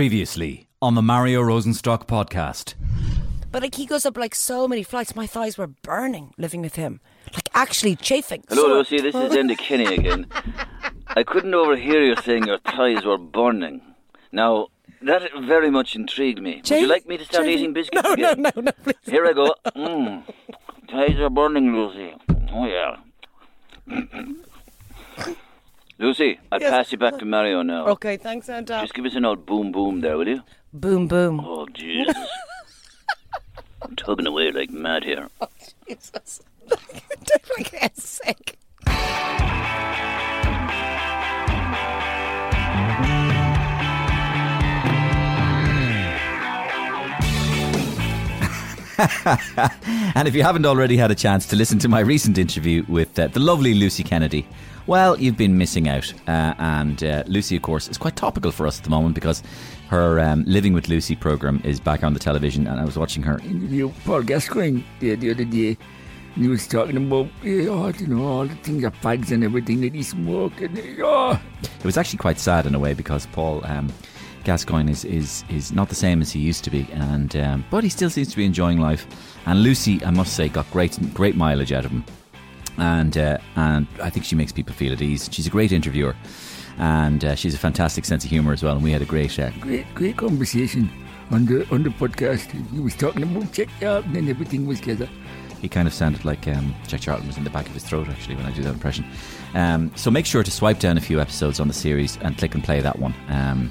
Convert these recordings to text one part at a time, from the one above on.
Previously on the Mario Rosenstock podcast. But like he goes up like so many flights, my thighs were burning living with him, like actually chafing. Hello, So- Lucy. This is Enda Kenny again. I couldn't overhear you saying your thighs were burning. Now, that very much intrigued me. Would you like me to start chafing? eating biscuits No, no, again? no, no, please. Here I go. Mmm. Thighs are burning, Lucy. Oh, yeah. Lucy, I'll Yes. pass you back to Mario now. Okay, thanks, Santa. Just give us an old boom boom there, will you? Boom, boom. Oh, Jesus. I'm tugging away like mad here. Jesus. Don't like get sick. And if you haven't already had a chance to listen to my recent interview with uh, the lovely Lucy Kennedy, well, you've been missing out. Uh, and uh, Lucy, of course, is quite topical for us at the moment because her um, Living with Lucy program is back on the television, and I was watching her. know, Paul Gascoigne the, the other day, and he was talking about, you know, all the things are fags and everything that he smoked, and oh. It was actually quite sad in a way because Paul um, Gascoigne is, is is not the same as he used to be, and um, but he still seems to be enjoying life. And Lucy, I must say, got great great mileage out of him, and uh, and I think she makes people feel at ease. She's a great interviewer, and uh, she's a fantastic sense of humour as well. And we had a great uh, Great, great conversation on the on the podcast. He was talking about check out, and then everything was together. He kind of sounded like um, Jack Charlton was in the back of his throat, actually, when I do that impression. Um, so make sure to swipe down a few episodes on the series and click and play that one. Um,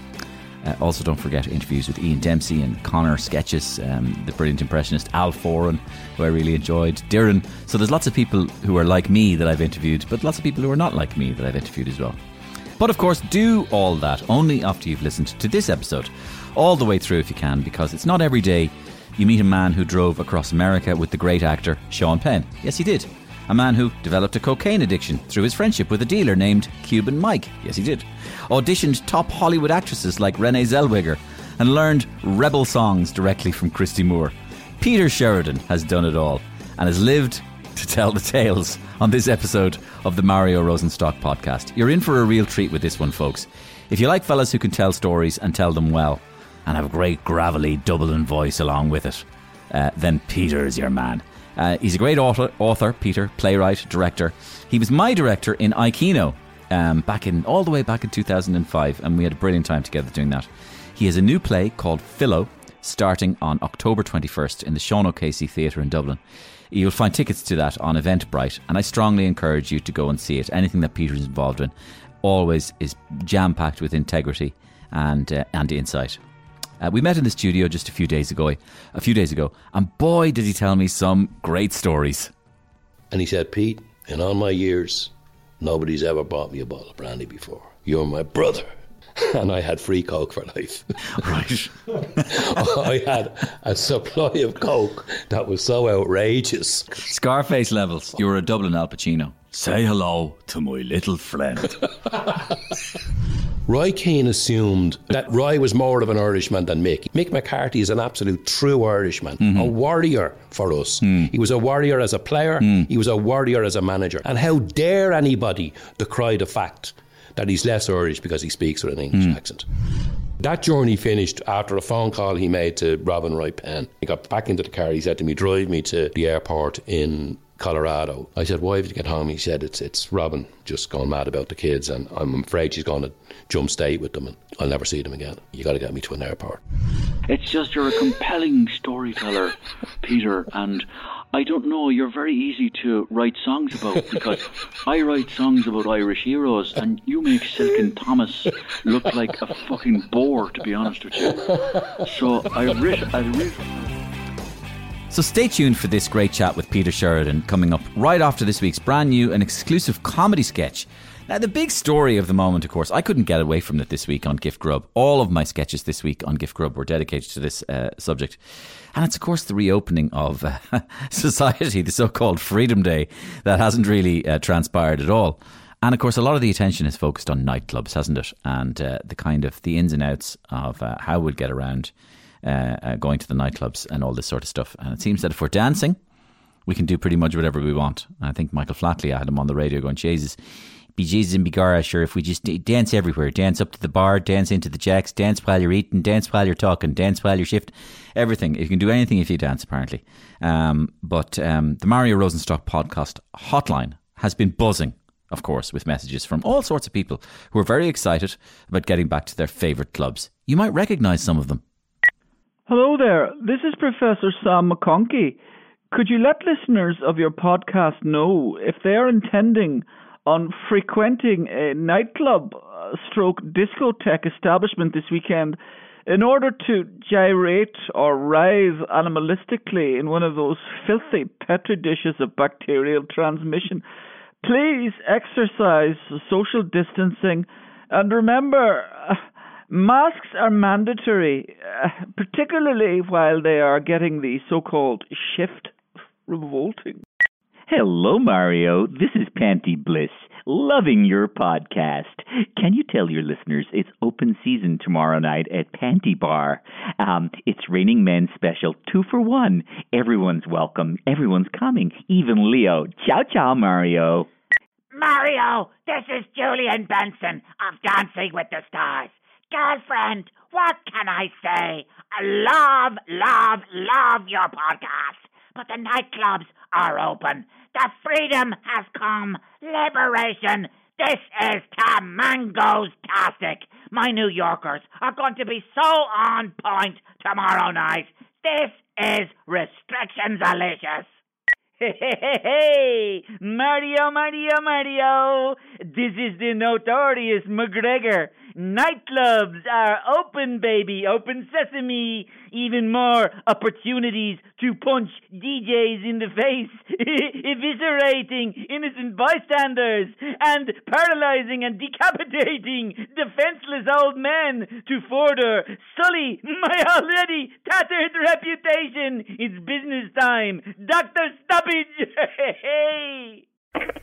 uh, also, don't forget interviews with Ian Dempsey and Connor Sketches, um, the brilliant impressionist Al Foran, who I really enjoyed, Dirren. So there's lots of people who are like me that I've interviewed, but lots of people who are not like me that I've interviewed as well. But of course, do all that only after you've listened to this episode, all the way through if you can, because it's not every day you meet a man who drove across America with the great actor Sean Penn. Yes, he did. A man who developed a cocaine addiction through his friendship with a dealer named Cuban Mike. Yes, he did. Auditioned top Hollywood actresses like Renee Zellweger and learned rebel songs directly from Christy Moore. Peter Sheridan has done it all and has lived to tell the tales on this episode of the Mario Rosenstock podcast. You're in for a real treat with this one, folks. If you like fellas who can tell stories and tell them well, and have a great gravelly Dublin voice along with it, uh, then Peter is your man. Uh, he's a great author, author, Peter, playwright, director. He was my director in I, Keano um, back in all the way back in 2005, and we had a brilliant time together doing that. He has a new play called Philo, starting on October 21st in the Sean O'Casey Theatre in Dublin. You'll find tickets to that on Eventbrite, and I strongly encourage you to go and see it. Anything that Peter's involved in always is jam packed with integrity and uh, and insight. Uh, we met in the studio just a few days ago, a few days ago, and boy, did he tell me some great stories. And he said, Pete, in all my years, nobody's ever bought me a bottle of brandy before. You're my brother. And I had free Coke for life. Right. I had a supply of Coke that was so outrageous. Scarface levels. You were a Dublin Al Pacino. Say hello to my little friend. Roy Keane assumed that Roy was more of an Irishman than Mick. Mick McCarthy is an absolute true Irishman, a mm-hmm. warrior for us. Mm. He was a warrior as a player, mm. he was a warrior as a manager. And how dare anybody decry the fact that he's less Irish because he speaks with an English hmm. accent? That journey finished after a phone call he made to Robin Wright Penn. He got back into the car. He said to me, "Drive me to the airport in Colorado." I said, "Why have you get home?" He said, "It's it's Robin just gone mad about the kids, and I'm afraid she's going to jump state with them, and I'll never see them again. You got to get me to an airport." It's just you're a compelling storyteller, Peter, and I don't know, you're very easy to write songs about because I write songs about Irish heroes and you make Silken Thomas look like a fucking bore, to be honest with you. So I writ, I writ, So stay tuned for this great chat with Peter Sheridan coming up right after this week's brand new and exclusive comedy sketch. Now, the big story of the moment, of course, I couldn't get away from it this week on Gift Grub. All of my sketches this week on Gift Grub were dedicated to this uh, subject. And it's, of course, the reopening of uh, society, the so called Freedom Day, that hasn't really uh, transpired at all. And of course, a lot of the attention is focused on nightclubs, hasn't it? And uh, the kind of the ins and outs of uh, how we'll get around uh, uh, going to the nightclubs and all this sort of stuff. And it seems that if we're dancing, we can do pretty much whatever we want. I think Michael Flatley, I had him on the radio going, Jesus, be Jesus and be Gara, sure, if we just dance everywhere, dance up to the bar, dance into the jacks, dance while you're eating, dance while you're talking, dance while you're shift, everything. You can do anything if you dance, apparently. Um, but um, the Mario Rosenstock podcast hotline has been buzzing, of course, with messages from all sorts of people who are very excited about getting back to their favourite clubs. You might recognise some of them. Hello there. This is Professor Sam McConkey. Could you let listeners of your podcast know if they are intending on frequenting a nightclub uh, stroke discotheque establishment this weekend in order to gyrate or rise animalistically in one of those filthy petri dishes of bacterial transmission? Please exercise social distancing and remember. Uh, Masks are mandatory, uh, particularly while they are getting the so called shift revolting. Hello, Mario. This is Panti Bliss. Loving your podcast. Can you tell your listeners it's open season tomorrow night at Pantibar? Um, it's Raining Men special, two for one. Everyone's welcome. Everyone's coming. Even Leo. Ciao, ciao, Mario. Mario, this is Julian Benson of Dancing with the Stars. Girlfriend, what can I say? I love, love, love your podcast. But the nightclubs are open. The freedom has come. Liberation. This is Tamango's Tastic. My New Yorkers are going to be so on point tomorrow night. This is Restrictions Alicious. Hey, hey, hey, hey, Mario, Mario, Mario. This is the notorious McGregor. Nightclubs are open, baby. Open sesame. Even more opportunities to punch DJs in the face, eviscerating innocent bystanders, and paralyzing and decapitating defenseless old men to further sully my already tattered reputation. It's business time. Dr. Stoppage.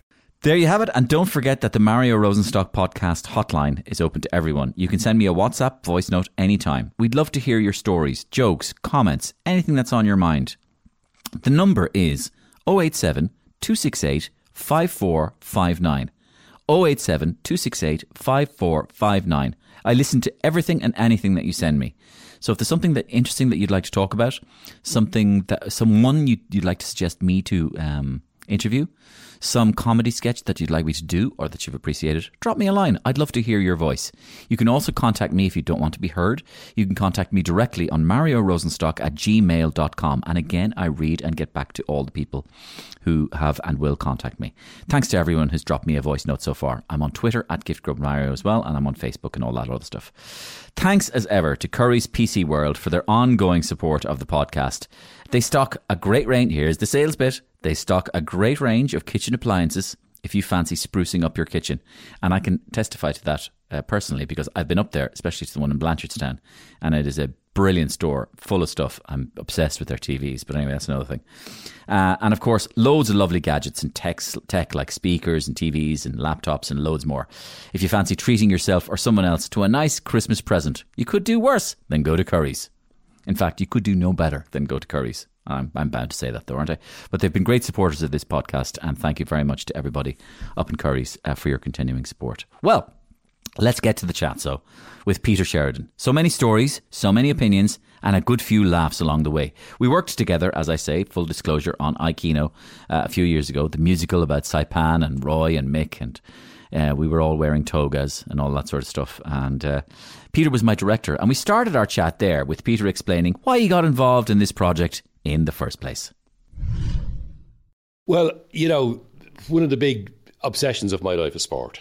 There you have it. And don't forget that the Mario Rosenstock podcast hotline is open to everyone. You can send me a WhatsApp voice note anytime. We'd love to hear your stories, jokes, comments, anything that's on your mind. The number is 087 268 5459. 087 268 5459. I listen to everything and anything that you send me. So if there's something that interesting that you'd like to talk about, something that someone you'd, you'd like to suggest me to um, interview, some comedy sketch that you'd like me to do or that you've appreciated, drop me a line. I'd love to hear your voice. You can also contact me if you don't want to be heard. You can contact me directly on Mario Rosenstock at gmail.com. And again, I read and get back to all the people who have and will contact me. Thanks to everyone who's dropped me a voice note so far. I'm on Twitter at GiftGrubMario as well, and I'm on Facebook and all that other stuff. Thanks as ever to Currys PC World for their ongoing support of the podcast. They stock a great range. Here's the sales bit. They stock a great range of kitchen appliances if you fancy sprucing up your kitchen. And I can testify to that uh, personally because I've been up there, especially to the one in Blanchardstown, and it is a brilliant store full of stuff. I'm obsessed with their TVs, but anyway, that's another thing. Uh, and of course, loads of lovely gadgets and tech, tech like speakers and TVs and laptops and loads more. If you fancy treating yourself or someone else to a nice Christmas present, you could do worse than go to Currys. In fact, you could do no better than go to Currys. I'm, I'm bound to say that, though, aren't I? But they've been great supporters of this podcast, and thank you very much to everybody up in Currys uh, for your continuing support. Well, let's get to the chat, so, with Peter Sheridan. So many stories, so many opinions, and a good few laughs along the way. We worked together, as I say, full disclosure, on I, Keano uh, a few years ago, the musical about Saipan and Roy and Mick and uh, we were all wearing togas and all that sort of stuff. And uh, Peter was my director. And we started our chat there with Peter explaining why he got involved in this project in the first place. Well, you know, one of the big obsessions of my life is sport.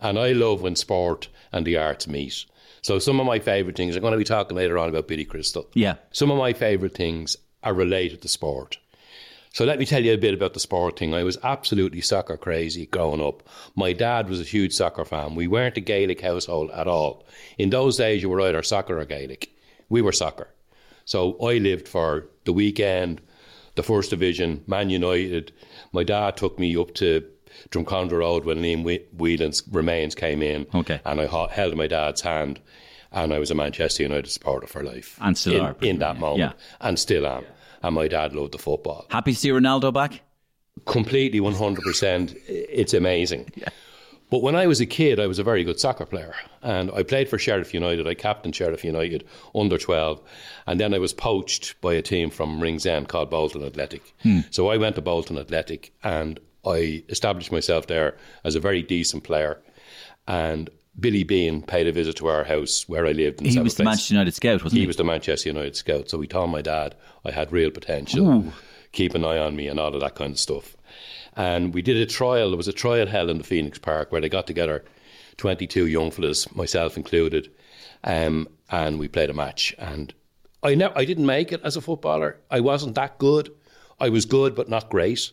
And I love when sport and the arts meet. So some of my favourite things, I'm going to be talking later on about Billy Crystal. Yeah. Some of my favourite things are related to sport. So let me tell you a bit about the sport thing. I was absolutely soccer crazy growing up. My dad was a huge soccer fan. We weren't a Gaelic household at all. In those days, you were either soccer or Gaelic. We were soccer. So I lived for the weekend, the First Division, Man United. My dad took me up to Drumcondra Road when Liam Whelan's remains came in. Okay. And I held my dad's hand. And I was a Manchester United supporter for life. And still in, are. In that moment. Yeah. And still am. And my dad loved the football. Happy to see Ronaldo back? Completely 100%. It's amazing. Yeah. But when I was a kid, I was a very good soccer player. And I played for Sheriff United. I captained Sheriff United under 12. And then I was poached by a team from Ringsend called Bolton Athletic. Hmm. So I went to Bolton Athletic and I established myself there as a very decent player. And Billy Behan paid a visit to our house where I lived in He was the Manchester United scout, wasn't he? He was the Manchester United scout. So he told my dad I had real potential, keep an eye on me, and all of that kind of stuff. And we did a trial. There was a trial held in the Phoenix Park where they got together 22 young fellas, myself included, um, and we played a match. And I never, I didn't make it as a footballer. I wasn't that good. I was good, but not great.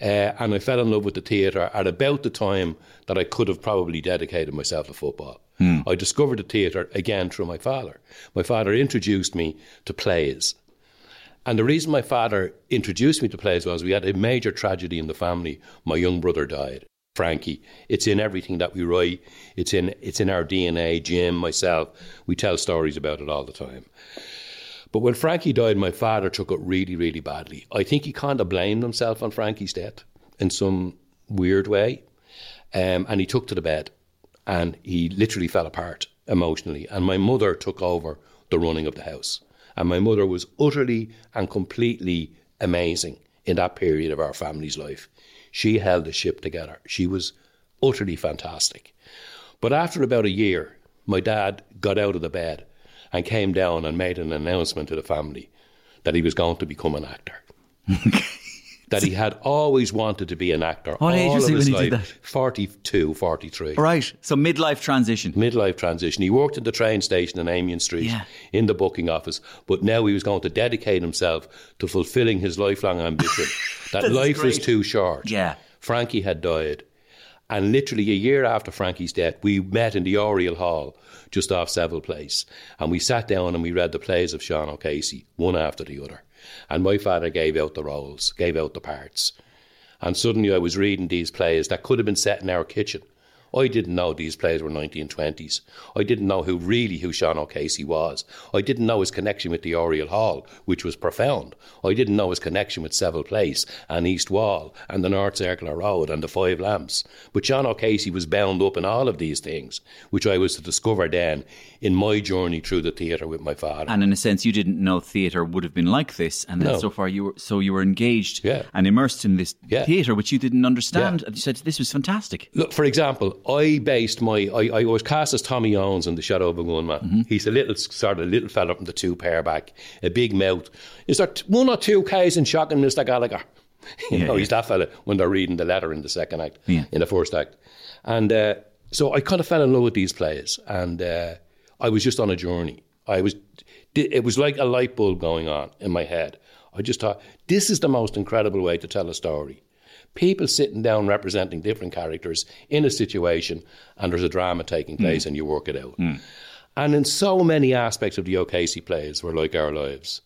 Uh, and I fell in love with the theatre at about the time that I could have probably dedicated myself to football. I discovered the theatre again through my father. My father introduced me to plays. And the reason my father introduced me to plays was we had a major tragedy in the family. My young brother died, Frankie. It's in everything that we write. It's in it's in our DNA. Jim, myself, we tell stories about it all the time. But when Frankie died, my father took it really, really badly. I think he kind of blamed himself on Frankie's death in some weird way. Um, and he took to the bed and he literally fell apart emotionally. And my mother took over the running of the house. And my mother was utterly and completely amazing in that period of our family's life. She held the ship together. She was utterly fantastic. But after about a year, my dad got out of the bed and came down and made an announcement to the family that he was going to become an actor. that he had always wanted to be an actor. What age was he when he did that? 42, 43. Right. So midlife transition. Midlife transition. He worked at the train station in Amiens Street Yeah. in the booking office, but now he was going to dedicate himself to fulfilling his lifelong ambition. that life was great. too short. Yeah. Frankie had died. And literally a year after Frankie's death, we met in the Oriel Hall just off Seville Place. And we sat down and we read the plays of Sean O'Casey, one after the other. And my father gave out the roles, gave out the parts. And suddenly I was reading these plays that could have been set in our kitchen. I didn't know these plays were 1920s. I didn't know who really who Sean O'Casey was. I didn't know his connection with the Oriel Hall, which was profound. I didn't know his connection with Seville Place and East Wall and the North Circular Road and the Five Lamps. But Sean O'Casey was bound up in all of these things, which I was to discover then in my journey through the theatre with my father. And in a sense, you didn't know theatre would have been like this, and then No. so far you were so you were engaged Yeah. and immersed in this Yeah. theatre, which you didn't understand. And you said this was fantastic. Look, for example, I based my I, I was cast as Tommy Owens in The Shadow of a Gunman. He's a little sort of little fella from the two pair back, a big mouth. Is there t- one or two K's in shocking Mr. Gallagher? You know, he's that fella when they're reading the letter in the second act, Yeah. in the first act. And uh, so I kind of fell in love with these plays, and uh, I was just on a journey. I was, it was like a light bulb going on in my head. I just thought, this is the most incredible way to tell a story people sitting down representing different characters in a situation and there's a drama taking place hmm. and you work it out. Hmm. And in so many aspects of the O'Casey plays were like our lives.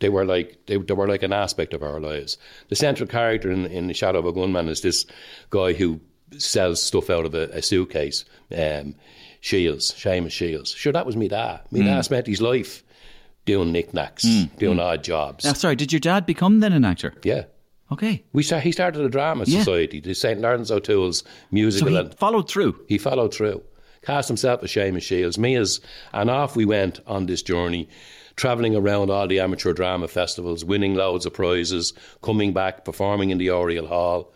They were like they, they were like an aspect of our lives. The central character in, in The Shadow of a Gunman is this guy who sells stuff out of a, a suitcase. Um, Shields, Seamus Shields. Sure, that was me dad. Me hmm. dad spent his life doing knickknacks, doing odd jobs. Now, sorry, did your dad become then an actor? Yeah. Okay, We start, he started a drama Yeah. society, the St. Lawrence O'Toole's so musical, he and followed through. he followed through. Cast himself as Seamus Shields, me as, and off we went on this journey, travelling around all the amateur drama festivals, winning loads of prizes, coming back, performing in the Oriel Hall,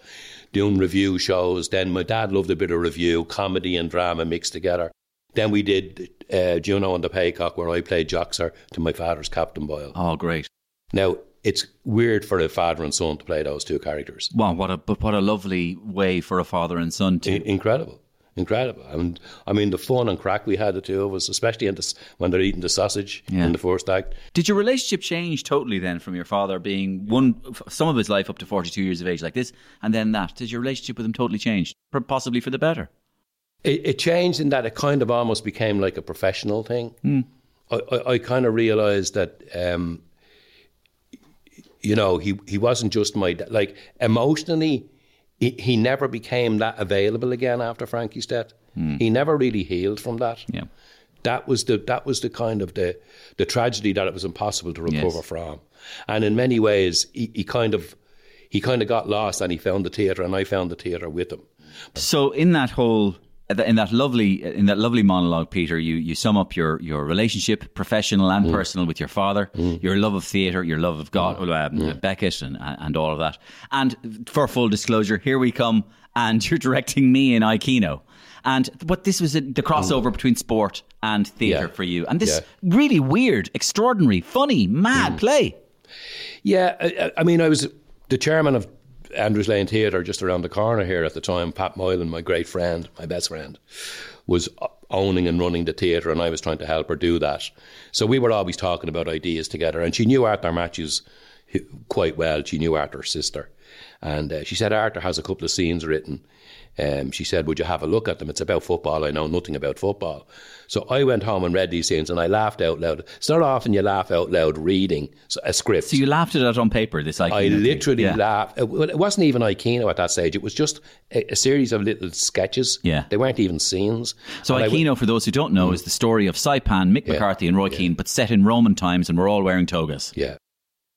doing review shows. Then my dad loved a bit of review, comedy and drama mixed together. Then we did uh, Juno and the Paycock, where I played Joxer to my father's Captain Boyle. Oh, great! Now, it's weird for a father and son to play those two characters. Wow, what a but what a lovely way for a father and son to. I- incredible, incredible. And I mean, the fun and crack we had the two of us, especially in this, when they're eating the sausage Yeah. in the first act. Did your relationship change totally then from your father being one some of his life up to forty two years of age like this, and then that? Did your relationship with him totally change, possibly for the better? It, it changed in that it kind of almost became like a professional thing. I, I, I kind of realised that, um, you know, he he wasn't just my like emotionally. He, he never became that available again after Frankie's death. Hmm. He never really healed from that. Yeah. that was the that was the kind of the the tragedy that it was impossible to recover Yes. from. And in many ways, he, he kind of he kind of got lost, and he found the theatre, and I found the theatre with him. So in that whole in that lovely in that lovely monologue, Peter, you, you sum up your, your relationship, professional and mm. personal, with your father, mm. your love of theatre, your love of God, um, Beckett, and uh, and all of that. And for full disclosure, here we come, and you're directing me in I, Keano. And but this was a, the crossover between sport and theatre Yeah. for you, and this Yeah. really weird, extraordinary, funny, mad play. Yeah, I, I mean, I was the chairman of Andrews Lane Theatre just around the corner here at the time. Pat Moylan, my great friend, my best friend, was owning and running the theatre, and I was trying to help her do that. So we were always talking about ideas together, and she knew Arthur Matthews quite well. She knew Arthur's sister, and uh, she said Arthur has a couple of scenes written. Um, she said, "Would you have a look at them? It's about football. I know nothing about football." So I went home and read these scenes, and I laughed out loud. It's not often you laugh out loud reading a script. So you laughed at it on paper. This I, Keano I literally Yeah. laughed. It, it wasn't even I, Keano at that stage. It was just a, a series of little sketches. Yeah. They weren't even scenes. So And I w- I, Keano, for those who don't know, is the story of Saipan, Mick Yeah. McCarthy, and Roy Keane, but set in Roman times, and we're all wearing togas. Yeah.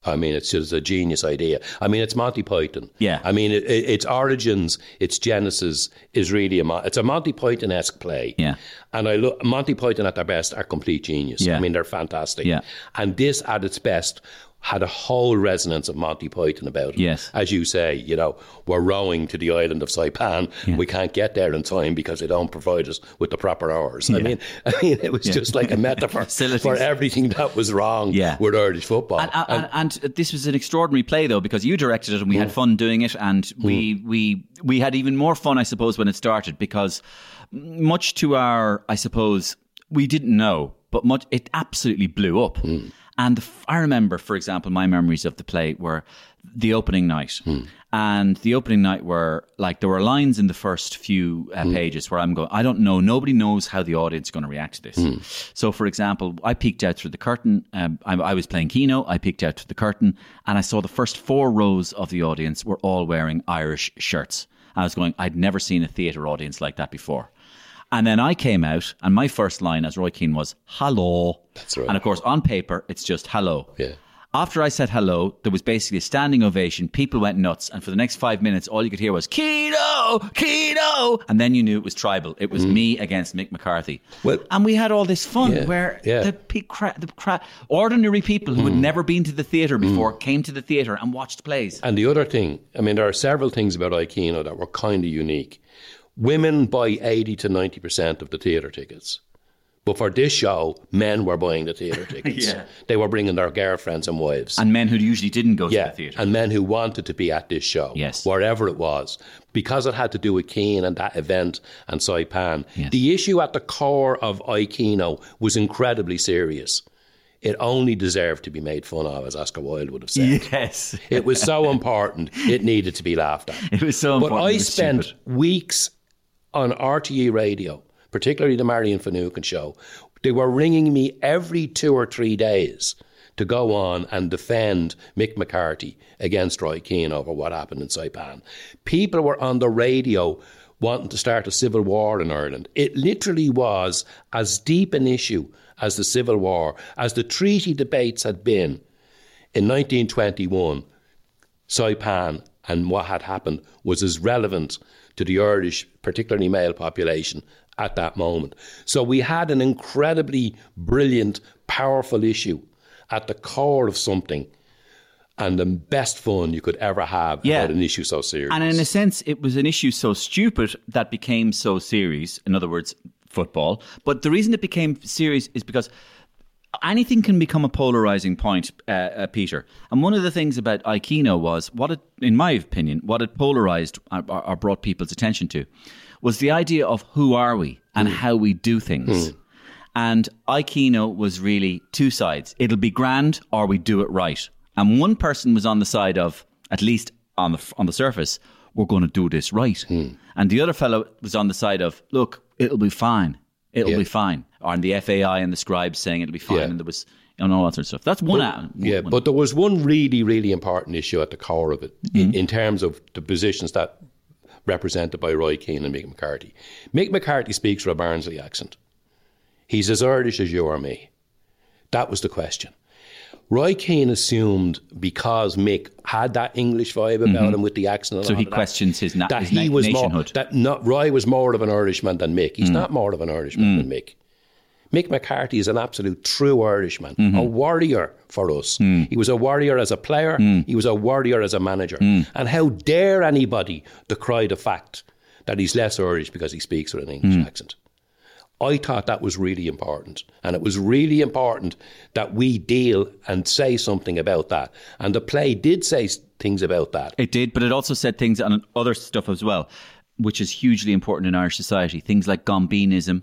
I mean, it's just a genius idea. I mean, it's Monty Python. Yeah. I mean, it, it, its origins, its genesis is really a it's a Monty Python esque play. Yeah. And I look Monty Python at their best are complete genius. Yeah. I mean, they're fantastic. Yeah. And this at its best had a whole resonance of Monty Python about it. Yes. As you say, you know, we're rowing to the island of Saipan. We can't get there in time because they don't provide us with the proper hours. I mean, I mean, it was just like a metaphor for everything that was wrong Yeah. with Irish football. And, uh, and, and uh, this was an extraordinary play, though, because you directed it and we had mm. fun doing it, and mm. we we we had even more fun, I suppose, when it started, because much to our, I suppose, we didn't know, but much it absolutely blew up. Mm. And the, I remember, for example, my memories of the play were the opening night, and the opening night were like there were lines in the first few uh, pages where I'm going, I don't know, nobody knows how the audience is going to react to this. So, for example, I peeked out through the curtain. Um, I, I was playing Keano. I peeked out through the curtain, and I saw the first four rows of the audience were all wearing Irish shirts. I was going, I'd never seen a theatre audience like that before. And then I came out, and my first line as Roy Keane was "Hello." That's right. And of course, on paper, it's just "Hello." Yeah. After I said hello, there was basically a standing ovation. People went nuts, and for the next five minutes, all you could hear was "Keano, Keano," and then you knew it was tribal. It was me against Mick McCarthy. Mm. Well- and we had all this fun Yeah, where yeah. Mm. the, pe- cra- the cra- ordinary people who had never been to the theatre before came to the theatre and watched plays. And the other thing, I mean, there are several things about I, Keano that were kind of unique. Women buy 80 to 90% of the theatre tickets. But for this show, men were buying the theatre tickets. Yeah. They were bringing their girlfriends and wives. And men who usually didn't go yeah, to the theatre. and men who wanted to be at this show, Yes. wherever it was, because it had to do with Keane and that event and Saipan. Yes. The issue at the core of I, Keano was incredibly serious. It only deserved to be made fun of, as Oscar Wilde would have said. yes. It was so important, it needed to be laughed at. It was so But important. it I spent stupid. weeks on RTE radio, particularly the Marian Finucane show. They were ringing me every two or three days to go on and defend Mick McCarthy against Roy Keane over what happened in Saipan. People were on the radio wanting to start a civil war in Ireland. It literally was as deep an issue as the Civil War, as the treaty debates had been in 1921. Saipan and what had happened was as relevant to the Irish, particularly male population, at that moment. So we had an incredibly brilliant, powerful issue at the core of something and the best fun you could ever have Yeah. about an issue so serious. And in a sense, it was an issue so stupid that became so serious. In other words, football. But the reason it became serious is because anything can become a polarizing point, uh, uh, Peter. And one of the things about I, Keano was what it, in my opinion, what it polarized or, or or brought people's attention to was the idea of who are we and how we do things. And I, Keano was really two sides. It'll be grand or we do it right. And one person was on the side of, at least on the on the surface, we're going to do this right. And the other fellow was on the side of, look, it'll be fine. It'll Yeah. be fine. Or the FAI and the scribes saying it'll be fine. Yeah. And there was know, all that sort of stuff. That's one. But- out- yeah, one- but there was one really, really important issue at the core of it in, mm-hmm. in terms of the positions that represented by Roy Keane and Mick McCarthy. Mick McCarthy speaks with a Barnsley accent. He's as Irish as you or me. That was the question. Roy Keane assumed because Mick had that English vibe about him with the accent, Mm-hmm. So he of that, questions his na- that his he na- was nationhood. Mm. that not Roy was more of an Irishman than Mick. He's not more of an Irishman than Mick. Mick McCarthy is an absolute true Irishman, Mm-hmm. a warrior for us. Mm. He was a warrior as a player, he was a warrior as a manager. Mm. And how dare anybody decry the fact that he's less Irish because he speaks with an English Mm. accent? I thought that was really important. And it was really important that we deal and say something about that. And the play did say things about that. It did, but it also said things on other stuff as well, which is hugely important in Irish society. Things like gombeenism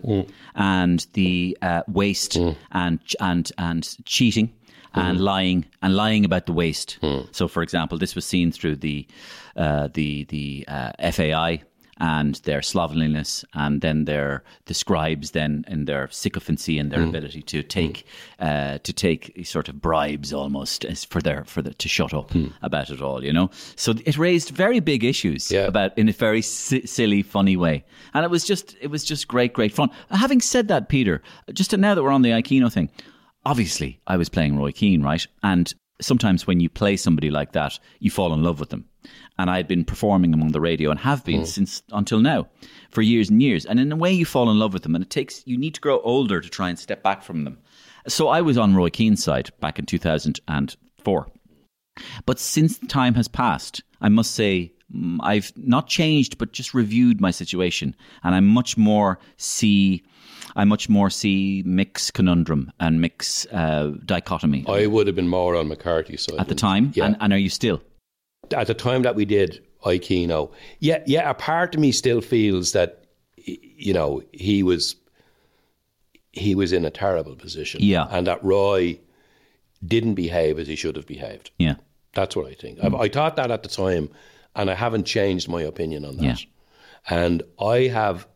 and the uh, waste and and and cheating and lying and lying about the waste. So, for example, this was seen through the uh, the the uh, FAI and their slovenliness, and then their the scribes then in their sycophancy and their mm. ability to mm. take uh, to take sort of bribes almost as for their for the, to shut up mm. about it all, you know. So it raised very big issues Yeah. about in a very si- silly, funny way, and it was just it was just great, great fun. Having said that, Peter, just now that we're on the I, Keano thing, obviously I was playing Roy Keane, right, and sometimes when you play somebody like that, you fall in love with them. And I had been performing them on the radio and have been since until now for years and years. And in a way, you fall in love with them, and it takes you need to grow older to try and step back from them. So I was on Roy Keane's side back in 2004. But since time has passed, I must say mm, I've not changed, but just reviewed my situation, and I much more see, I much more see Mick's conundrum and Mick's uh, dichotomy I would have been more on McCarthy's side at the time. Yeah. And, and are you still? At the time that we did I, Keano, yeah, yeah, a part of me still feels that you know he was he was in a terrible position, Yeah. and that Roy didn't behave as he should have behaved. Yeah. That's what I think. I, I thought that at the time, and I haven't changed my opinion on that. Yeah. And I have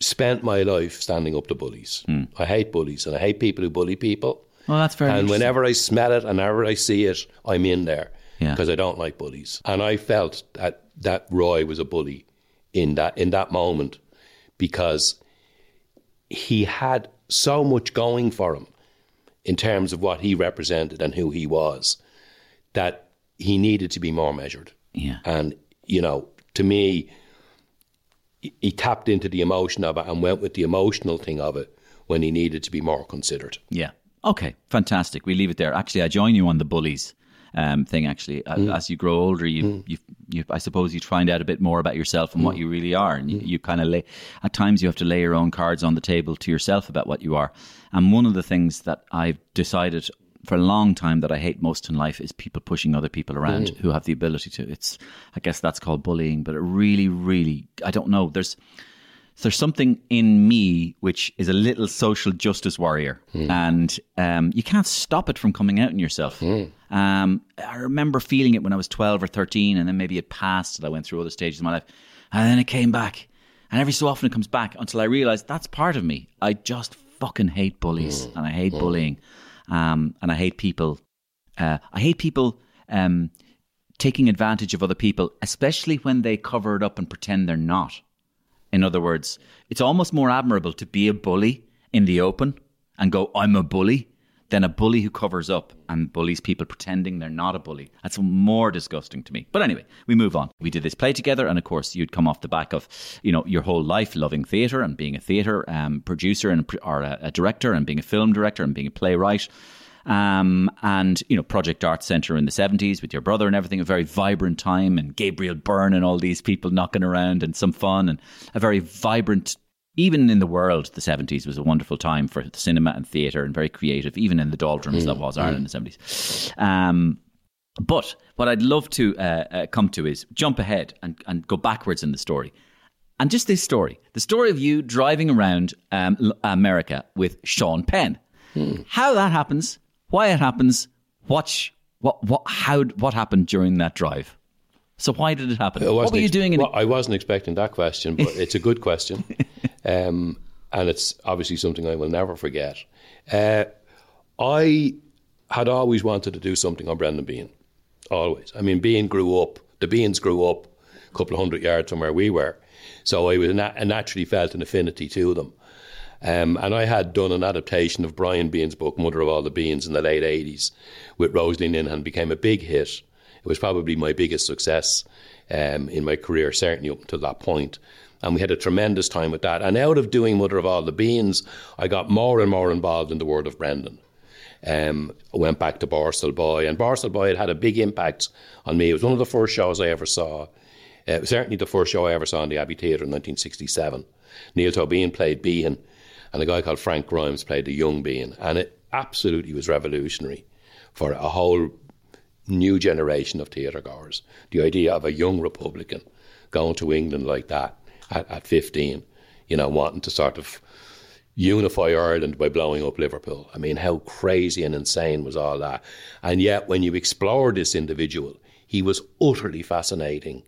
spent my life standing up to bullies. Hmm. I hate bullies, and I hate people who bully people. Well, that's very And whenever I smell it and whenever I see it, I'm in there Yeah. because I don't like bullies. And I felt that that Roy was a bully in that in that moment because he had so much going for him in terms of what he represented and who he was that he needed to be more measured. Yeah. And you know, to me, he tapped into the emotion of it and went with the emotional thing of it when he needed to be more considered. Yeah. Okay. Fantastic. We leave it there. Actually, I join you on the bullies um, thing. Actually, Mm. as you grow older, you, you, you, I suppose you find out a bit more about yourself and Mm. what you really are, and you, you kind of lay. At times, you have to lay your own cards on the table to yourself about what you are. And one of the things that I've decided for a long time that I hate most in life is people pushing other people around Mm. who have the ability to. It's, I guess that's called bullying, but it really, really, I don't know. There's there's something in me which is a little social justice warrior, and um, you can't stop it from coming out in yourself. Um, I remember feeling it when I was 12 or 13, and then maybe it passed, and I went through other stages of my life, and then it came back. And every so often it comes back until I realize that's part of me. I just fucking hate bullies, and I hate bullying, um, and I hate people. Uh, I hate people um, taking advantage of other people, especially when they cover it up and pretend they're not. In other words, it's almost more admirable to be a bully in the open and go, I'm a bully, than a bully who covers up and bullies people pretending they're not a bully. That's more disgusting to me. But anyway, we move on. We did this play together, and of course, you'd come off the back of, you know, your whole life loving theatre and being a theatre um, producer and or a, a director and being a film director and being a playwright um, and you know Project Art Centre in the seventies with your brother and everything. A very vibrant time, and Gabriel Byrne and all these people knocking around, and some fun, and a very vibrant. Even in the world, the seventies was a wonderful time for cinema and theatre, and very creative. Even in the doldrums that was Ireland in the seventies. Um, but what I'd love to uh, uh, come to is jump ahead and, and go backwards in the story. And just this story the story of you driving around um, America with Sean Penn. How that happens, why it happens, what, sh- what, what, how, what happened during that drive. So, why did it happen? What were you ex- doing in well, I wasn't expecting that question, but it's a good question. Um, and it's obviously something I will never forget. Uh, I had always wanted to do something on Brendan Behan. Always. I mean, Behan grew up, the Behans grew up a couple of hundred yards from where we were. So I was na- I naturally felt an affinity to them. Um, and I had done an adaptation of Brian Behan's book, Mother of All the Behans, in the late 80s with Rosaleen Linehan, became a big hit. It was probably my biggest success um, in my career, certainly up to that point. And we had a tremendous time with that. And out of doing Mother of All the Behans, I got more and more involved in the world of Brendan. Um, went back to Borstal Boy, and Borstal Boy had had a big impact on me. It was one of the first shows I ever saw. Uh, certainly the first show I ever saw in the Abbey Theatre in 1967. Niall Tóibín played Behan, and a guy called Frank Grimes played the young Behan, And it absolutely was revolutionary for a whole new generation of theatre goers. The idea of a young Republican going to England like that at, at 15, you know, wanting to sort of unify Ireland by blowing up Liverpool. I mean, how crazy and insane was all that? And yet, when you explore this individual, he was utterly fascinating,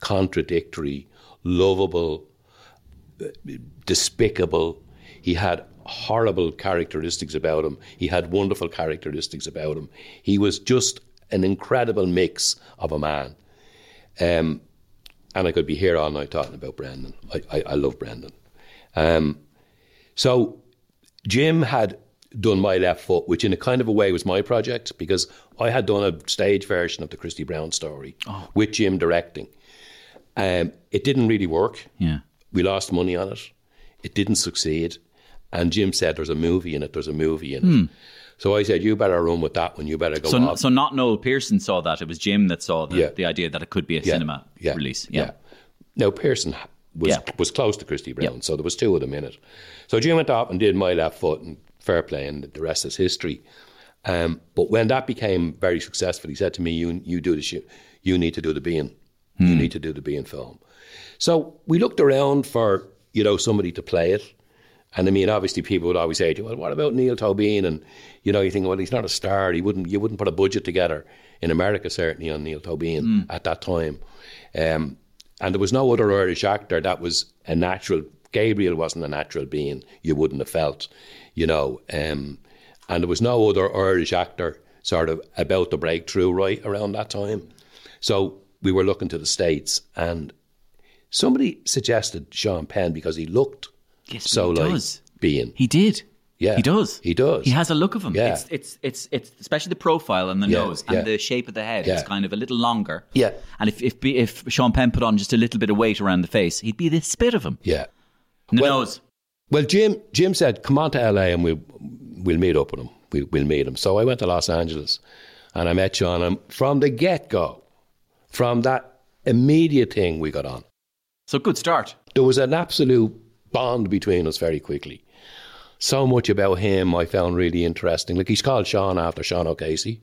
contradictory, lovable, uh, despicable. He had horrible characteristics about him. He had wonderful characteristics about him. He was just an incredible mix of a man. Um, and I could be here all night talking about Brendan. I, I, I love Brendan. Um, so Jim had done my left foot, which in a kind of a way was my project because I had done a stage version of the Christy Brown story Oh. with Jim directing. Um, it didn't really work. Yeah. We lost money on it. It didn't succeed. And Jim said, "There's a movie in it. There's a movie in it." So I said, "You better run with that one. You better go." Hmm. So, off." so not Noel Pearson saw that. It was Jim that saw the, Yeah. the idea that it could be a Yeah, cinema yeah, release. Yeah. Now Pearson was was close to Christy Brown, so there was two of them in it. So Jim went off and did my left foot and fair play, and the rest is history. Um, but when that became very successful, he said to me, "You you do this. You, you need to do the Behan. You Hmm. need to do the Behan film." So we looked around for you know somebody to play it. And I mean, obviously, people would always say, to you, "Well, what about Niall Tóibín?" And you know, you think, "Well, he's not a star. He wouldn't. You wouldn't put a budget together in America, certainly, on Neil Tobin at that time." Um, and there was no other Irish actor that was a natural. Gabriel wasn't a natural Behan. You wouldn't have felt, you know. Um, and there was no other Irish actor sort of about the breakthrough right around that time. So we were looking to the states, and somebody suggested Sean Penn because he looked Yes, so he like does. Behan. He did. Yeah, He does. He does. He has a look of him. Yeah. It's, it's, it's, it's especially the profile and the Yeah, nose and yeah. the shape of the head. Yeah. It's kind of a little longer. Yeah. And if, if, if Sean Penn put on just a little bit of weight around the face, he'd be the spit of him. Yeah. The Well- nose. Well, Jim Jim said, "Come on to LA and we'll we'll meet up with him. We'll, we'll meet him." So I went to Los Angeles, and I met Sean. And from the get go, from that immediate thing, we got on. So good start. There was an absolute bond between us very quickly. So much about him I found really interesting. Like he's called Sean after Sean O'Casey.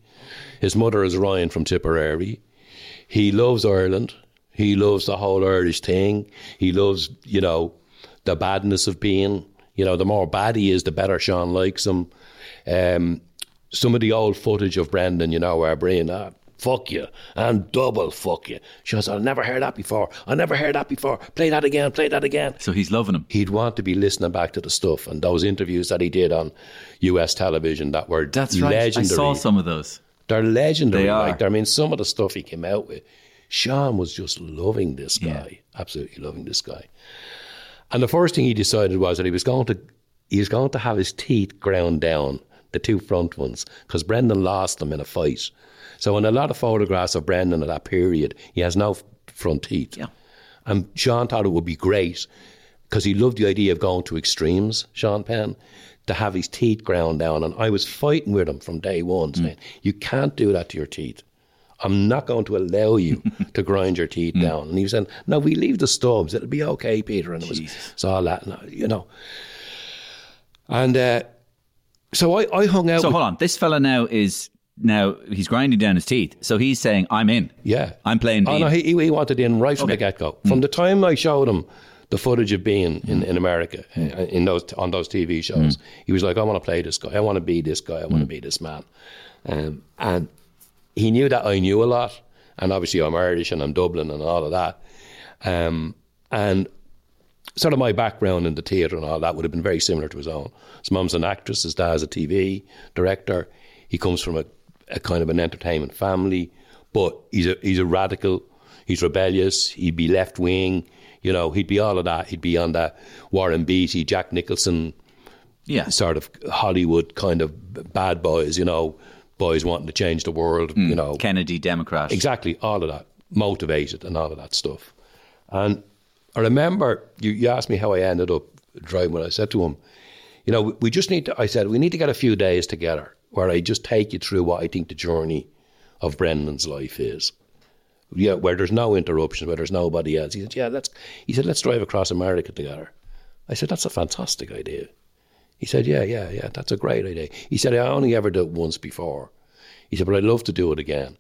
His mother is Ryan from Tipperary. He loves Ireland. He loves the whole Irish thing. He loves, you know, the badness of Behan. You know, the more bad he is, the better Sean likes him. Um, some of the old footage of Brendan, you know, where Brian, ah, fuck you, and double fuck you. She goes, I never heard that before. I never heard that before. Play that again, play that again. So he's loving him. He'd want to be listening back to the stuff and those interviews that he did on US television that were That's right. legendary. I saw some of those. They're legendary. They are. Like, I mean, some of the stuff he came out with, Sean was just loving this guy, absolutely loving this guy. And the first thing he decided was that he was going to he was going to have his teeth ground down, the two front ones, because Brendan lost them in a fight. So in a lot of photographs of Brendan at that period, he has no front teeth. Yeah. And Sean thought it would be great because he loved the idea of going to extremes, Sean Penn, to have his teeth ground down. And I was fighting with him from day one, Hmm. saying, You can't do that to your teeth. I'm not going to allow you to grind your teeth down. And he was saying, No, we leave the stubs. It'll be okay, Peter. And it was, it's all that, and, you know. And uh, so I, I hung out So with, hold on. This fella now is now he's grinding down his teeth. So he's saying, "I'm in. Yeah. I'm playing Oh, no, he, he wanted in right from Okay. the get go. From the time I showed him the footage of Behan in, in America uh, in those on those TV shows, he was like, "I want to play this guy. I want to be this guy. I want to be this man." Um, and he knew that I knew a lot, and obviously I'm Irish and I'm Dublin and all of that. Um, and sort of my background in the theatre and all that would have been very similar to his own. His mum's an actress, his dad's a TV director. He comes from a, a kind of an entertainment family, but he's a he's a radical. He's rebellious. He'd be left wing. You know, he'd be all of that. He'd be on that Warren Beatty, Jack Nicholson Yeah. sort of Hollywood kind of bad boys, you know, boys wanting to change the world, Hmm. you know. Kennedy Democrat. Exactly, all of that, motivated and all of that stuff. And I remember you, you asked me how I ended up driving when I said to him, you know, we, we just need to, I said, we need to get a few days together where I just take you through what I think the journey of Brendan's life is. Yeah, where there's no interruptions, where there's nobody else. He said, yeah, let's, he said, let's drive across America together. I said, that's a fantastic idea. He said, yeah, yeah, yeah, that's a great idea. He said, I only ever did it once before. He said, but I'd love to do it again.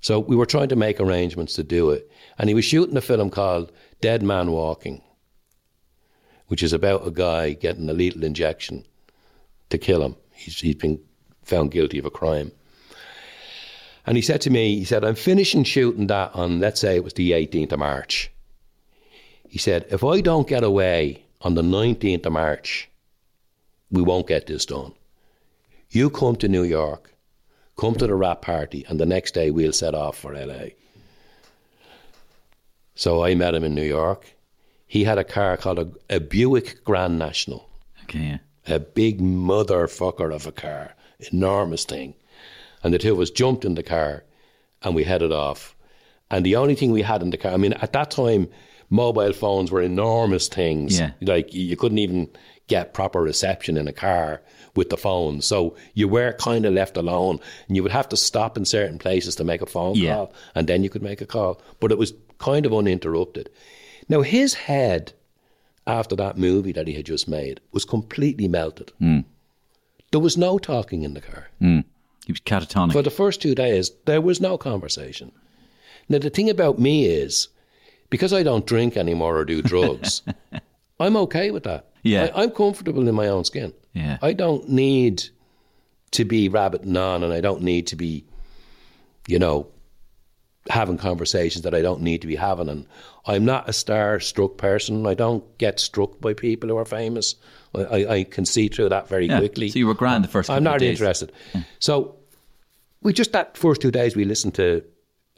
So we were trying to make arrangements to do it. And he was shooting a film called Dead Man Walking, which is about a guy getting a lethal injection to kill him. He's, he's been found guilty of a crime. And he said to me, he said, I'm finishing shooting that on, let's say it was the 18th of March. He said, if I don't get away on the 19th of March, we won't get this done. You come to New York, come to the wrap party, and the next day we'll set off for LA. So I met him in New York. He had a car called a, a Buick Grand National, Okay, yeah. a big motherfucker of a car, enormous thing. And the two of us jumped in the car and we headed off. And the only thing we had in the car, I mean, at that time, mobile phones were enormous things. Yeah. Like you couldn't even get proper reception in a car with the phone. So you were kind of left alone and you would have to stop in certain places to make a phone Yeah. call and then you could make a call. But it was kind of uninterrupted. Now, his head after that movie that he had just made was completely melted. Hmm. There was no talking in the car. Hmm. He was catatonic. For the first two days, there was no conversation. Now, the thing about me is, because I don't drink anymore or do drugs, I'm okay with that. Yeah. I, I'm comfortable in my own skin. Yeah. I don't need to be rabbiting on and I don't need to be, you know, having conversations that I don't need to be having. And I'm not a star-struck person. I don't get struck by people who are famous. I, I, can see through that very Yeah. quickly. So you were grand the first I'm not interested. So we just that first two days we listened to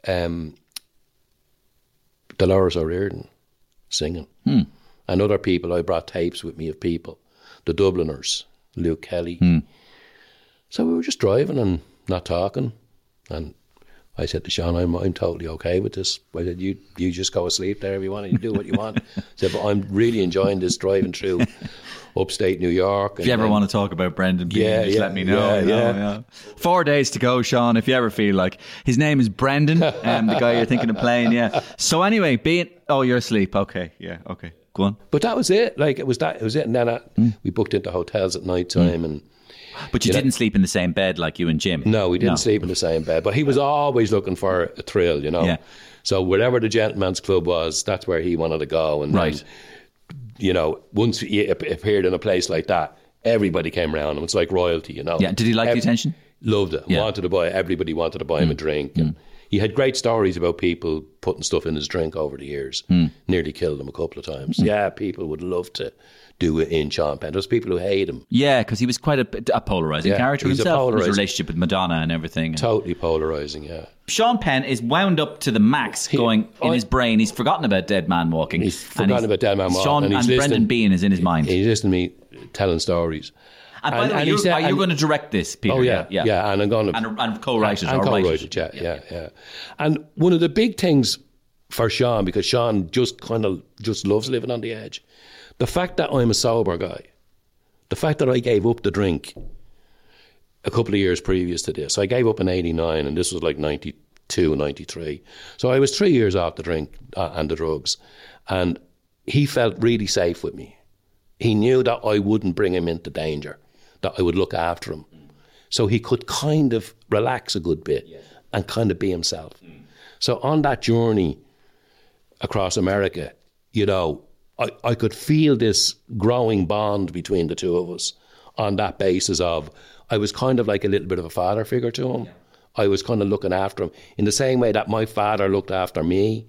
um, Dolores O'Riordan singing, Hmm. and other people. I brought tapes with me of people, the Dubliners, Luke Kelly. Hmm. So we were just driving and not talking, and. I said to Sean, I'm, I'm totally okay with this. I said, you, you just go asleep there if you want, and you do what you want. I said, but I'm really enjoying this driving through upstate New York. If you ever want to talk about Brendan Behan, Yeah, just yeah, let me know. yeah, you know, yeah. Four days to go, Sean. If you ever feel like his name is Brendan, um, the guy you're thinking of playing, yeah. So anyway, being, Oh, you're asleep. Okay, yeah, okay. Go on. But that was it. Like it was that. It was it. And then I, we booked into hotels at night time, and But you Yeah. didn't sleep in the same bed like you and Jim. no, we didn't sleep in the same bed. But he was always looking for a thrill, you know. Yeah. So wherever the gentleman's club was, that's where he wanted to go. And Right. you know, once he appeared in a place like that, everybody came around him. It's like royalty, you know. Yeah. Did he like the attention? Loved it. Yeah. Mm. Wanted to buy. Everybody wanted to buy him a drink. And he had great stories about people putting stuff in his drink over the years. Mm. Nearly killed him a couple of times. Yeah, people would love to do it in Sean Penn. There's people who hate him. Yeah, because he was quite a, a polarizing Yeah, character he's a himself. His relationship with Madonna and everything. Totally polarizing. Yeah. Sean Penn is wound up to the max, going in I- his brain. He's forgotten about Dead Man Walking. He's forgotten about Dead Man Walking, Sean and and, Brendan Behan is in his mind. He's listened to me telling stories. and by and- the way, and he you're, said- are you going to direct this, Peter? Oh yeah, yeah, yeah, and I'm going to And, and co-write it and co-write it. it. Yeah, yeah, yeah, And one of the big things for Sean, because Sean just kind of just loves living on the edge, the fact that I'm a sober guy, the fact that I gave up the drink a couple of years previous to this, I gave up in '89, and this was like '92, '93. So I was three years off the drink uh, and the drugs, and he felt really safe with me. He knew that I wouldn't bring him into danger, that I would look after him. So he could kind of relax a good bit and kind of be himself. So on that journey across America, you know, I, I could feel this growing bond between the two of us on that basis of I was kind of like a little bit of a father figure to him. I was kind of looking after him in the same way that my father looked after me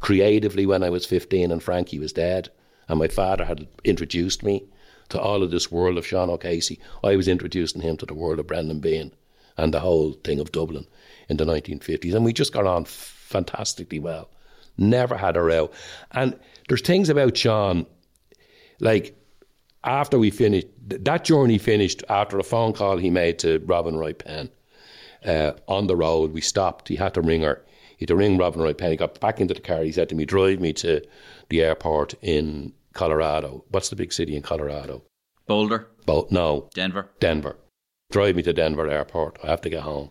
creatively when I was 15 and Frankie was dead. And my father had introduced me to all of this world of Sean O'Casey. I was introducing him to the world of Brendan Behan and the whole thing of Dublin in the 1950s. And we just got on fantastically well. Never had a row. And there's things about Sean, like after we finished, that journey finished after a phone call he made to Robin Wright Penn. Uh, on the road, we stopped. He had to ring her. He had to ring Robin Wright Penn. He got back into the car. He said to me, "Drive me to the airport in Colorado. What's the big city in Colorado? Boulder, Bo- no, Denver. Denver. Drive me to Denver airport. I have to get home.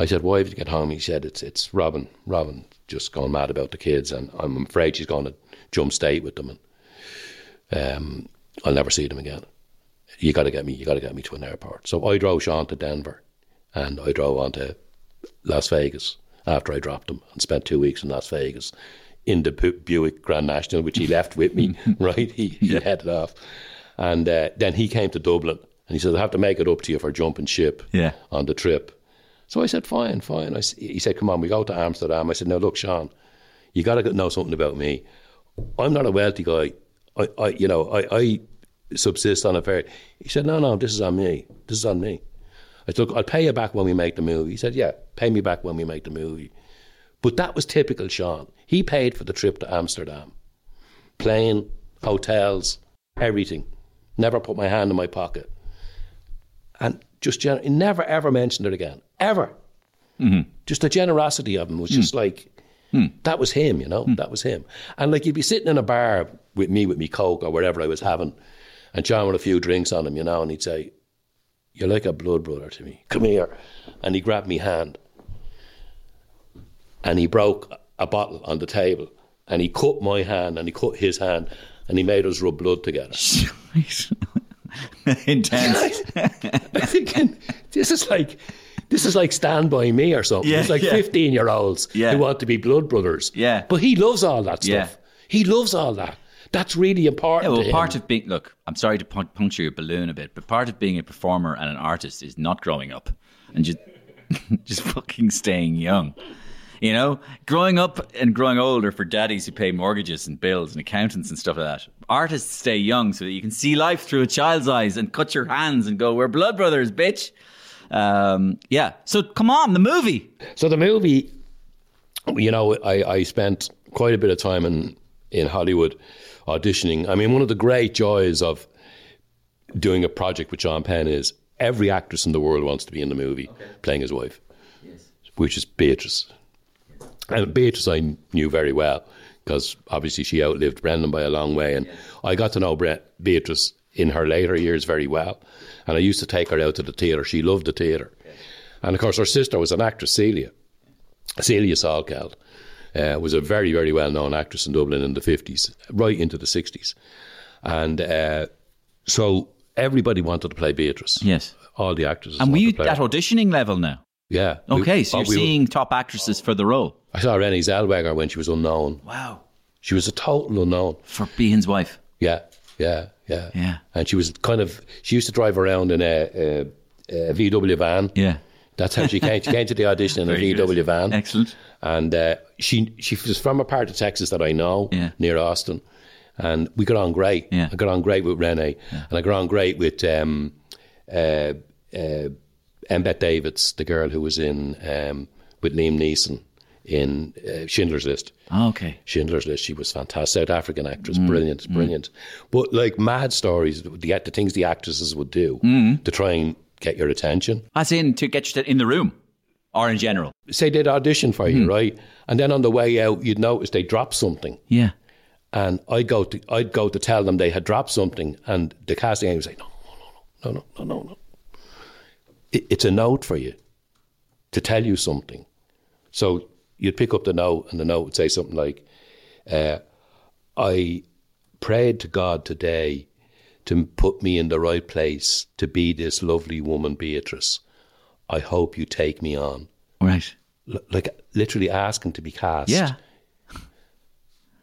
I said, why have you get home? He said, it's it's Robin. Robin just gone mad about the kids, and I'm afraid she's going to jump state with them, and um, I'll never see them again. You got to get me. You got to get me to an airport. So I drove Sean to Denver, and I drove on to Las Vegas after I dropped him, and spent two weeks in Las Vegas in the Bu- Buick Grand National, which he left with me. right, he, he headed off, and uh, then he came to Dublin, and he said, "I have to make it up to you for jumping ship Yeah. on the trip." So I said, "Fine, fine." I he said, "Come on, we go to Amsterdam." I said, "Now look, Sean, you got to know something about me. I'm not a wealthy guy. I, I you know, I, I subsist on a fair." He said, "No, no, this is on me. This is on me." I said, "Look, I'll pay you back when we make the movie." He said, "Yeah, pay me back when we make the movie." But that was typical Sean. He paid for the trip to Amsterdam, plane, hotels, everything. Never put my hand in my pocket, and just gen- he never ever mentioned it again, ever. Mm-hmm. Just the generosity of him was mm. just like Hmm. that was him, you know. Hmm. That was him. And like you'd be sitting in a bar with me with me coke or whatever I was having, and John with a few drinks on him, you know, and he'd say, "You're like a blood brother to me. Come here," and he grabbed me hand, and he broke a bottle on the table, and he cut my hand, and he cut his hand, and he made us rub blood together. Intense. I'm thinking, this is like. This is like Stand By Me or something. Yeah, it's like yeah. 15 year olds Yeah. who want to be blood brothers. Yeah. But he loves all that stuff. He loves all that. That's really important. Yeah, well, part of being look, I'm sorry to puncture your balloon a bit, but part of being a performer and an artist is not growing up and just just fucking staying young. You know, growing up and growing older for daddies who pay mortgages and bills and accountants and stuff like that. Artists stay young so that you can see life through a child's eyes and cut your hands and go, "We're blood brothers, bitch." Um, yeah. So come on, the movie. So the movie, you know, I, I spent quite a bit of time in, in Hollywood auditioning. I mean, one of the great joys of doing a project with Sean Penn is every actress in the world wants to be in the movie playing his wife, which is Beatrice. And Beatrice I knew very well because obviously she outlived Brendan by a long way. And I got to know Bre- Beatrice in her later years very well. And I used to take her out to the theatre. She loved the theatre. And of course, her sister was an actress, Celia. Celia Salkeld uh, was a very, very well known actress in Dublin in the 50s, right into the 60s. And uh, so everybody wanted to play Beatrice. Yes. All the actresses. And were you at auditioning level now? Yeah. We- Okay, so oh, you're we were- seeing top actresses for the role. I saw Renée Zellweger when she was unknown. Wow. She was a total unknown. For Behan's wife. Yeah, yeah, yeah. Yeah. And she was kind of, she used to drive around in a, a, a VW van. Yeah. That's how she came. She came to the audition in a Very VW good. van. Excellent. And uh, she she was from a part of Texas that I know, Yeah. near Austin. And we got on great. Yeah. I got on great with Renee. And I got on great with um, uh, uh, Embeth Davidtz, the girl who was in um, with Liam Neeson in uh, Schindler's List. Oh, okay. Schindler's List. She was fantastic. South African actress, Mm. brilliant, brilliant. But like mad stories, the, the things the actresses would do Mm. to try and get your attention. As in to get you in the room or in general. Say they'd audition for Mm. you, right? And then on the way out, you'd notice they dropped something. Yeah. And I'd go to I'd go to tell them they had dropped something, and the casting agent would say, "No, no, no, no, no, no, no. It, it's a note for you to tell you something." So you'd pick up the note, and the note would say something like, uh, "I prayed to God today to put me in the right place to be this lovely woman, Beatrice. I hope you take me on." Right. L- like literally asking to be cast. Yeah.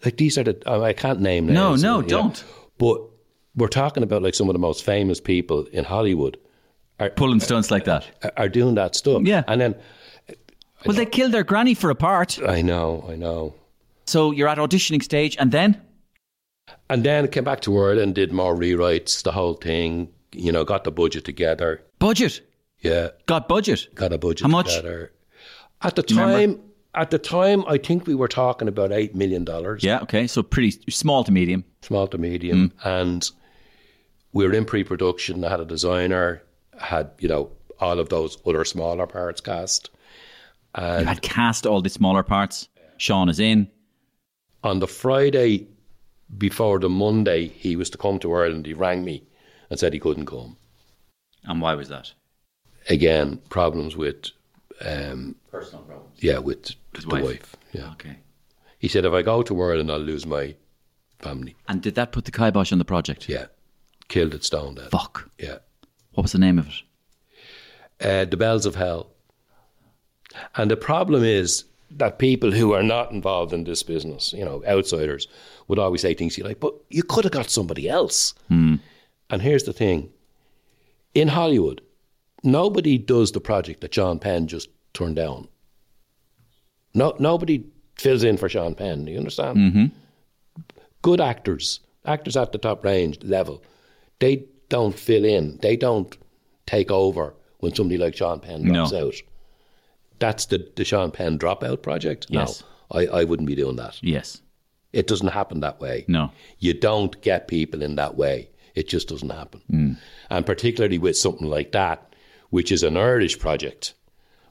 Like these are the I can't name No, names. no, know. don't. But we're talking about like some of the most famous people in Hollywood are Pulling stunts like that. are, are doing that stuff. Yeah. And then Well, they killed their granny for a part. I know, I know. So you're at auditioning stage and then? And then came back to Ireland, did more rewrites, the whole thing, you know, got the budget together. Budget. Yeah. Got budget. Got a budget How much? together. At the time at the time I think we were talking about eight million dollars. Yeah, okay. So pretty small to medium. small to medium, Mm. and we were in pre-production. I had a designer, had you know all of those other smaller parts cast. You had cast all the smaller parts. Sean is in. On the Friday before the Monday, he was to come to Ireland. He rang me and said he couldn't come. And why was that? Again, problems with, um, Personal problems. yeah, with His the wife. wife. Yeah, Okay. he said if I go to Ireland, I'll lose my family. And did that put the kibosh on the project? Yeah, killed it stone dead. Fuck. Yeah, What was the name of it? uh, the bells of hell. And the problem is that people who are not involved in this business, you know, outsiders, would always say things like, "But you could have got somebody else." Hmm. And here's the thing: in Hollywood, nobody does the project that Sean Penn just turned down. No, nobody fills in for Sean Penn. Do you understand? Mm-hmm. Good actors, actors at the top range level, they don't fill in. They don't take over when somebody like Sean Penn drops No. out. That's the, the Sean Penn dropout project. Yes. No, I, I wouldn't be doing that. Yes. It doesn't happen that way. No. You don't get people in that way. It just doesn't happen. Mm. And particularly with something like that, which is an Irish project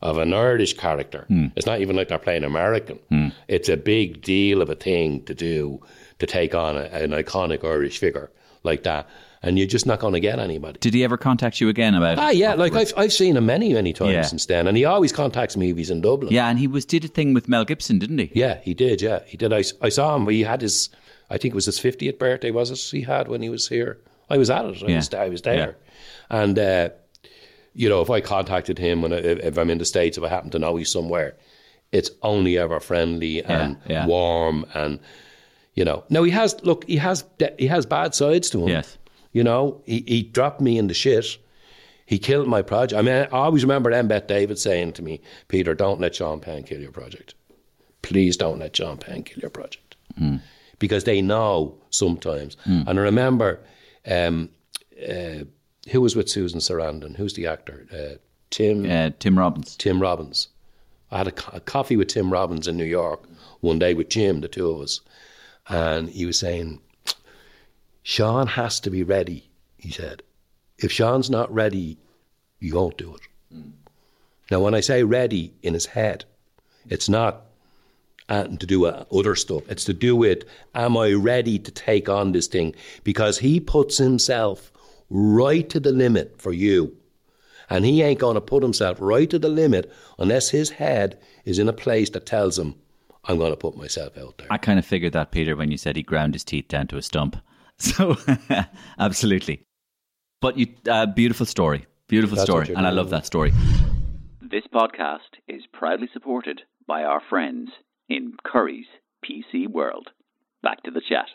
of an Irish character. Mm. It's not even like they're playing American. Mm. It's a big deal of a thing to do to take on a, an iconic Irish figure like that. And you're just not going to get anybody. Did he ever contact you again about Ah, yeah, like I've, I've seen him many, many times Yeah. since then. And he always contacts me if he's in Dublin. Yeah, and he was did a thing with Mel Gibson, didn't he? Yeah, he did. Yeah, he did. I, I saw him. He had his, I think it was his fiftieth birthday. Was it? He had when he was here. I was at it. I Yeah. was I was there, and uh, you know, if I contacted him when I, if I'm in the states, if I happen to know he's somewhere, it's only ever friendly and yeah. warm and you know. No, he has look. He has he has bad sides to him. Yes. You know, he he dropped me in the shit. He killed my project. I mean, I always remember Embeth David saying to me, Peter, don't let Sean Penn kill your project. Please don't let Sean Penn kill your project. Because they know sometimes. And I remember um, uh, who was with Susan Sarandon? Who's the actor? Uh, Tim Uh, Tim Robbins. Tim Robbins. I had a, co- a coffee with Tim Robbins in New York one day with Jim, the two of us. And he was saying, Sean has to be ready, he said. If Sean's not ready, you won't do it. Now, when I say ready in his head, it's not to do other stuff. It's to do with, am I ready to take on this thing? Because he puts himself right to the limit for you. And he ain't going to put himself right to the limit unless his head is in a place that tells him, I'm going to put myself out there. I kind of figured that, Peter, when you said he ground his teeth down to a stump. So, absolutely. But you, uh, beautiful story. Beautiful That's story. what you're And I love that story. This podcast is proudly supported by our friends in Currys PC World. Back to the chat.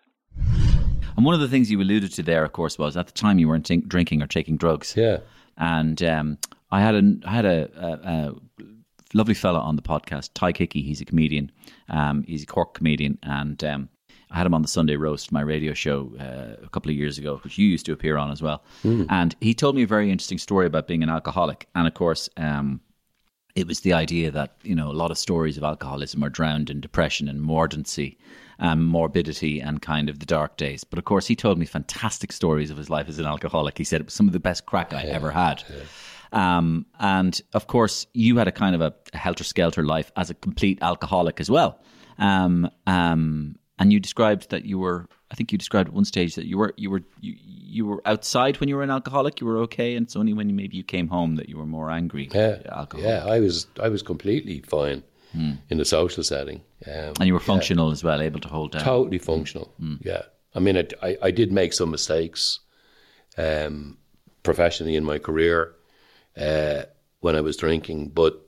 And one of the things you alluded to there, of course, was at the time you weren't think- drinking or taking drugs. Yeah. And um, I had a I had a, a, a lovely fella on the podcast, Tadhg Hickey. He's a comedian. Um, he's a Cork comedian, and um, I had him on the Sunday Roast, my radio show, uh, a couple of years ago, which you used to appear on as well. And he told me a very interesting story about being an alcoholic. And of course, um, it was the idea that you know a lot of stories of alcoholism are drowned in depression and mordancy, and morbidity, and kind of the dark days. But of course, he told me fantastic stories of his life as an alcoholic. He said it was some of the best crack I ever had. Um, and of course, you had a kind of a helter skelter life as a complete alcoholic as well. Um, um, and you described that you were. I think you described at one stage that you were you were you, you were outside when you were an alcoholic. You were okay, and it's only when you, maybe you came home that you were more angry. Yeah, alcohol. yeah. I was I was completely fine in the social setting, um, and you were functional as well, able to hold down. totally functional. Yeah, I mean, it, I I did make some mistakes, um, professionally in my career, uh, when I was drinking, but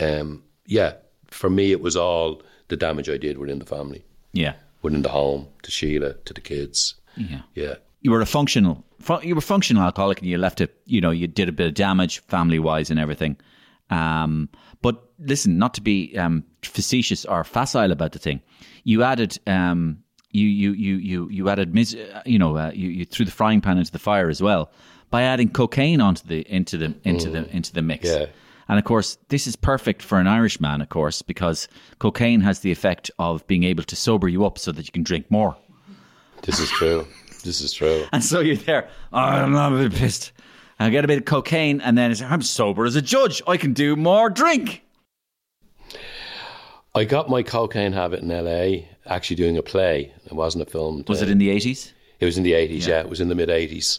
um, yeah, for me, it was all the damage I did within the family, Yeah, within the home, to Sheila, to the kids. yeah. Yeah, You were a functional. fu- You were functional alcoholic, and you left it. You know, you did a bit of damage, family wise, and everything. Um, but listen, not to be um, facetious or facile about the thing, you added. Um, you, you, you, you, you added, mis- uh, you know, uh, you, you threw the frying pan into the fire as well by adding cocaine onto the into the into the into the mix. Yeah. And of course, this is perfect for an Irishman, of course, because cocaine has the effect of being able to sober you up so that you can drink more. this is true. This is true. And so you're there. Oh, I'm not a bit pissed. I get a bit of cocaine, and then it's, I'm sober as a judge. I can do more drink. I got my cocaine habit in LA, actually doing a play. It wasn't a film. Was it in the 80s? It was in the 80s, yeah. It was in the mid 80s.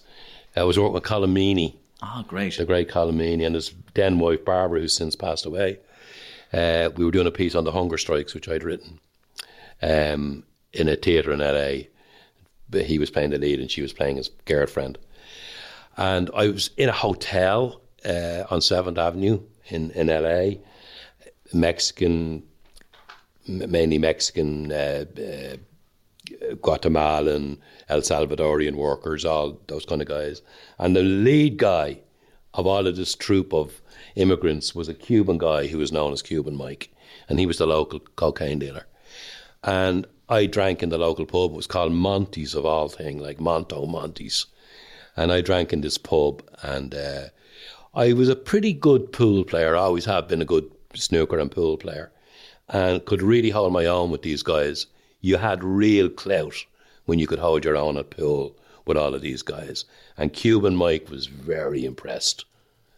I was working with Colm Meaney, Oh, great. the great Colm and his then wife Barbara, who's since passed away. Uh, we were doing a piece on the hunger strikes, which I'd written, um, in a theatre in LA. But he was playing the lead and she was playing his girlfriend. And I was in a hotel uh, on 7th Avenue in, in LA, Mexican, mainly Mexican, uh, uh, Guatemalan, El Salvadorian workers, all those kind of guys. And the lead guy of all of this troop of immigrants was a Cuban guy who was known as Cuban Mike. And he was the local cocaine dealer. And I drank in the local pub. It was called Monty's of all things, like Monto Monty's. And I drank in this pub, and uh, I was a pretty good pool player. I always have been a good snooker and pool player, and could really hold my own with these guys. You had real clout when you could hold your own at pool with all of these guys. And Cuban Mike was very impressed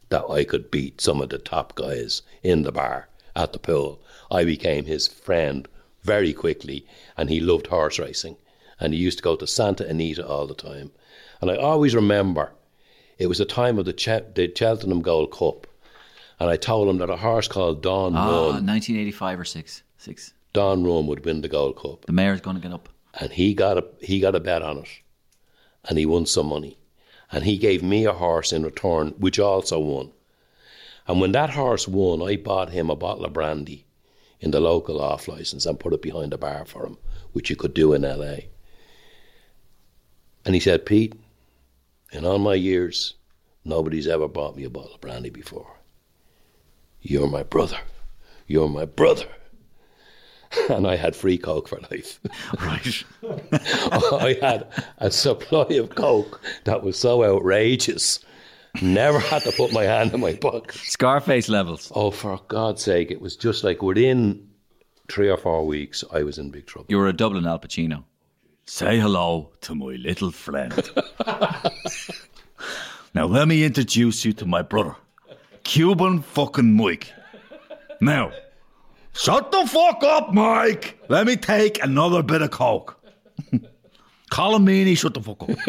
that I could beat some of the top guys in the bar at the pool. I became his friend very quickly, and he loved horse racing. And he used to go to Santa Anita all the time. And I always remember it was the time of the, Ch- the Cheltenham Gold Cup. And I told him that a horse called Dawn Ah, Run, 1985 or 6. 6. Dawn Run would win the Gold Cup. The mare's going to get up. And he got a he got a bet on it. And he won some money. And he gave me a horse in return, which also won. And when that horse won, I bought him a bottle of brandy in the local off license and put it behind the bar for him, which you could do in LA. And he said, Pete, in all my years, nobody's ever bought me a bottle of brandy before. You're my brother. You're my brother. And I had free Coke for life. Right. I had a supply of Coke that was so outrageous. Never had to put my hand in my pocket. Scarface levels. Oh, for God's sake, it was just like within three or four weeks, I was in big trouble. You were a Dublin Al Pacino. Say hello to my little friend. now let me introduce you to my brother, Cuban fucking Mike. Now, shut the fuck up, Mike. Let me take another bit of coke. Meaney, shut the fuck up.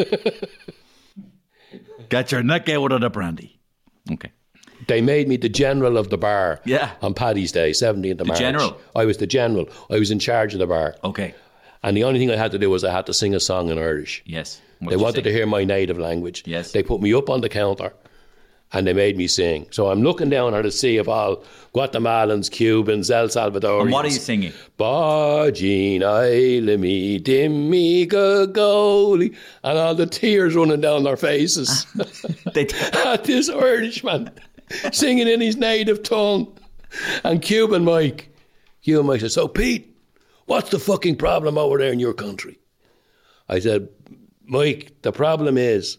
Get your neck out of the brandy. Okay. They made me the general of the bar Yeah. on Paddy's Day, 17th of March. general? I was the general. I was in charge of the bar. Okay. And the only thing I had to do was I had to sing a song in Irish. Yes. they wanted to hear my native language. Yes. They put me up on the counter and they made me sing. So I'm looking down at a sea of all Guatemalans, Cubans, El Salvadorians. And what are you singing? Bargina me, dimmi gagoli and all the tears running down their faces ah. They at this Irishman singing in his native tongue. And Cuban Mike, Cuban Mike said, So Pete, what's the fucking problem over there in your country? I said, Mike, the problem is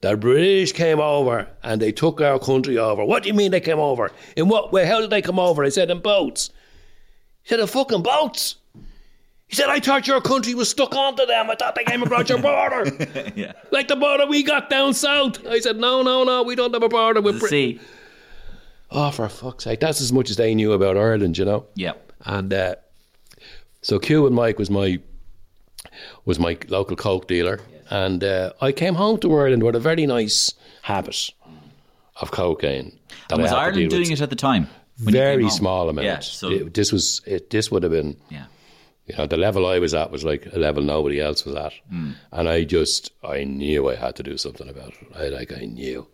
the British came over and they took our country over. What do you mean they came over? In what way? How did they come over? I said, in boats. He said, in fucking boats. He said, I thought your country was stuck onto them. I thought they came across your border. yeah. Like the border we got down south. I said, no, no, no, we don't have a border with Britain. Oh, for fuck's sake. That's as much as they knew about Ireland, you know? Yeah. And uh, so Cuban Mike was my was my local coke dealer, and uh, I came home to Ireland with a very nice habit of cocaine. that And was Ireland doing with. it at the time? Very small amount. Yeah. So It- this was it, this would have been yeah. you know the level I was at was like a level nobody else was at, Hmm. and I just I knew I had to do something about it. I like I knew.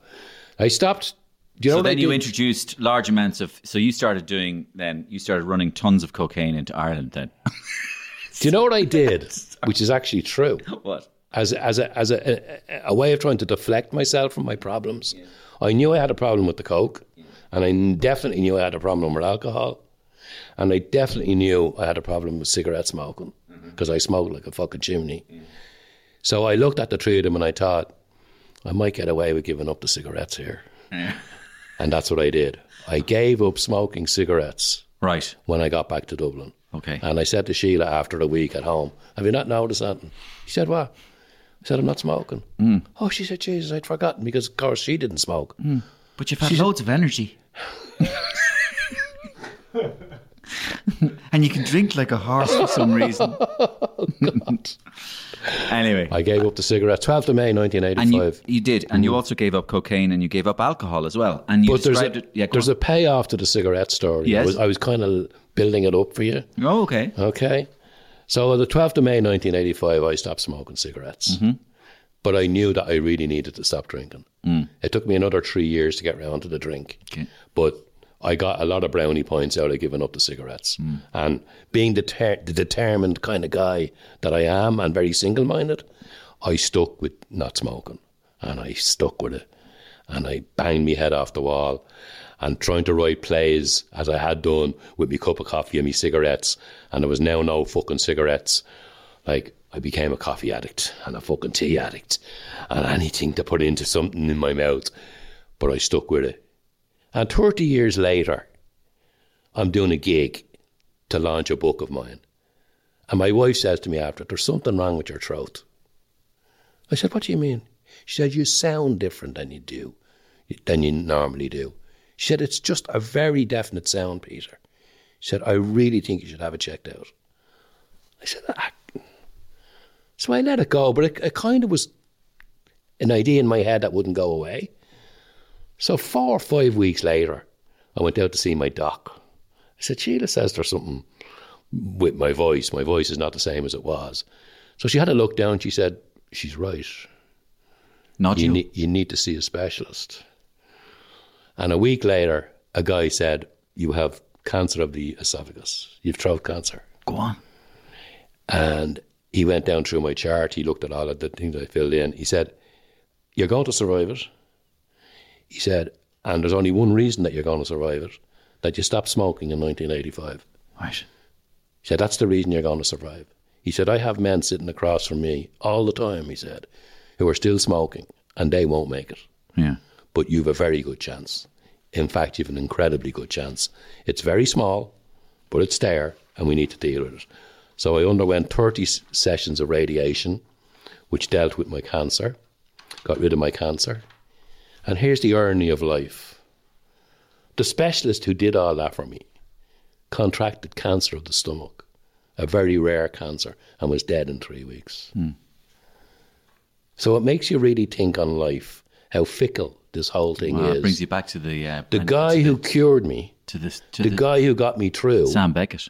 I stopped. Do you know so then you introduced large amounts of. So you started doing. Then you started running tons of cocaine into Ireland. Then Do you know what I did? Which is actually true. what? As as a as a, a, a way of trying to deflect myself from my problems. I knew I had a problem with the coke, and I definitely knew I had a problem with alcohol, and I definitely knew I had a problem with cigarette smoking mm-hmm. because I smoked like a fucking chimney. So I looked at the three of them and I thought, I might get away with giving up the cigarettes here, and that's what I did. I gave up smoking cigarettes Right. when I got back to Dublin. Okay. And I said to Sheila after a week at home, Have you not noticed that? She said, What? I said, I'm not smoking. Mm. Oh, she said, Jesus, I'd forgotten because, of course, she didn't smoke. Mm. But you've had loads of energy. and you can drink like a horse for some reason. Oh, anyway. I gave up the cigarette. 12th of May, and 1985. you, you did, and you mm-hmm. also gave up cocaine and you gave up alcohol as well. And you but there's described a, it. Yeah, there's on. a payoff to the cigarette story. Yes. I was, was kind of building it up for you. oh, okay. Okay. So on the 12th of May 1985, I stopped smoking cigarettes. Mm-hmm. But I knew that I really needed to stop drinking. Mm. It took me another three years to get round to the drink. Okay. But I got a lot of brownie points out of giving up the cigarettes. Mm. And being deter- the determined kind of guy that I am and very single minded, I stuck with not smoking. And I stuck with it. And I banged my head off the wall and trying to write plays as I had done with my cup of coffee and my cigarettes. And there was now no fucking cigarettes. Like, I became a coffee addict and a fucking tea addict and anything to put into something in my mouth. But I stuck with it. And 30 years later, I'm doing a gig to launch a book of mine. And my wife says to me after, There's something wrong with your throat. I said, What do you mean? She said, You sound different than you do, than you normally do. She said, It's just a very definite sound, Peter. She said, I really think you should have it checked out. I said, ah. So I let it go, but it, it kind of was an idea in my head that wouldn't go away. So four or five weeks later, I went out to see my doc. I said, Sheila says there's something with my voice. My voice is not the same as it was. So she had a look down. She said, She's right. Not You you. need, you need to see a specialist. And a week later, a guy said, You have cancer of the esophagus. You've throat cancer. Go on. And he went down through my chart. He looked at all of the things I filled in. He said, You're going to survive it. He said, And there's only one reason that you're going to survive it that you stopped smoking in 1985. Right. He said, That's the reason you're going to survive. He said, I have men sitting across from me all the time, he said, who are still smoking and they won't make it. Yeah. But you've a very good chance. In fact, you've an incredibly good chance. It's very small, but it's there and we need to deal with it. So I underwent 30 s- sessions of radiation, which dealt with my cancer, got rid of my cancer. And here's the irony of life the specialist who did all that for me contracted cancer of the stomach, a very rare cancer, and was dead in three weeks. Hmm. So it makes you really think on life, how fickle this whole thing Well, is. brings you back to the uh, the guy who the, cured me, to the, to the, the, guy who got me through, Sam Beckett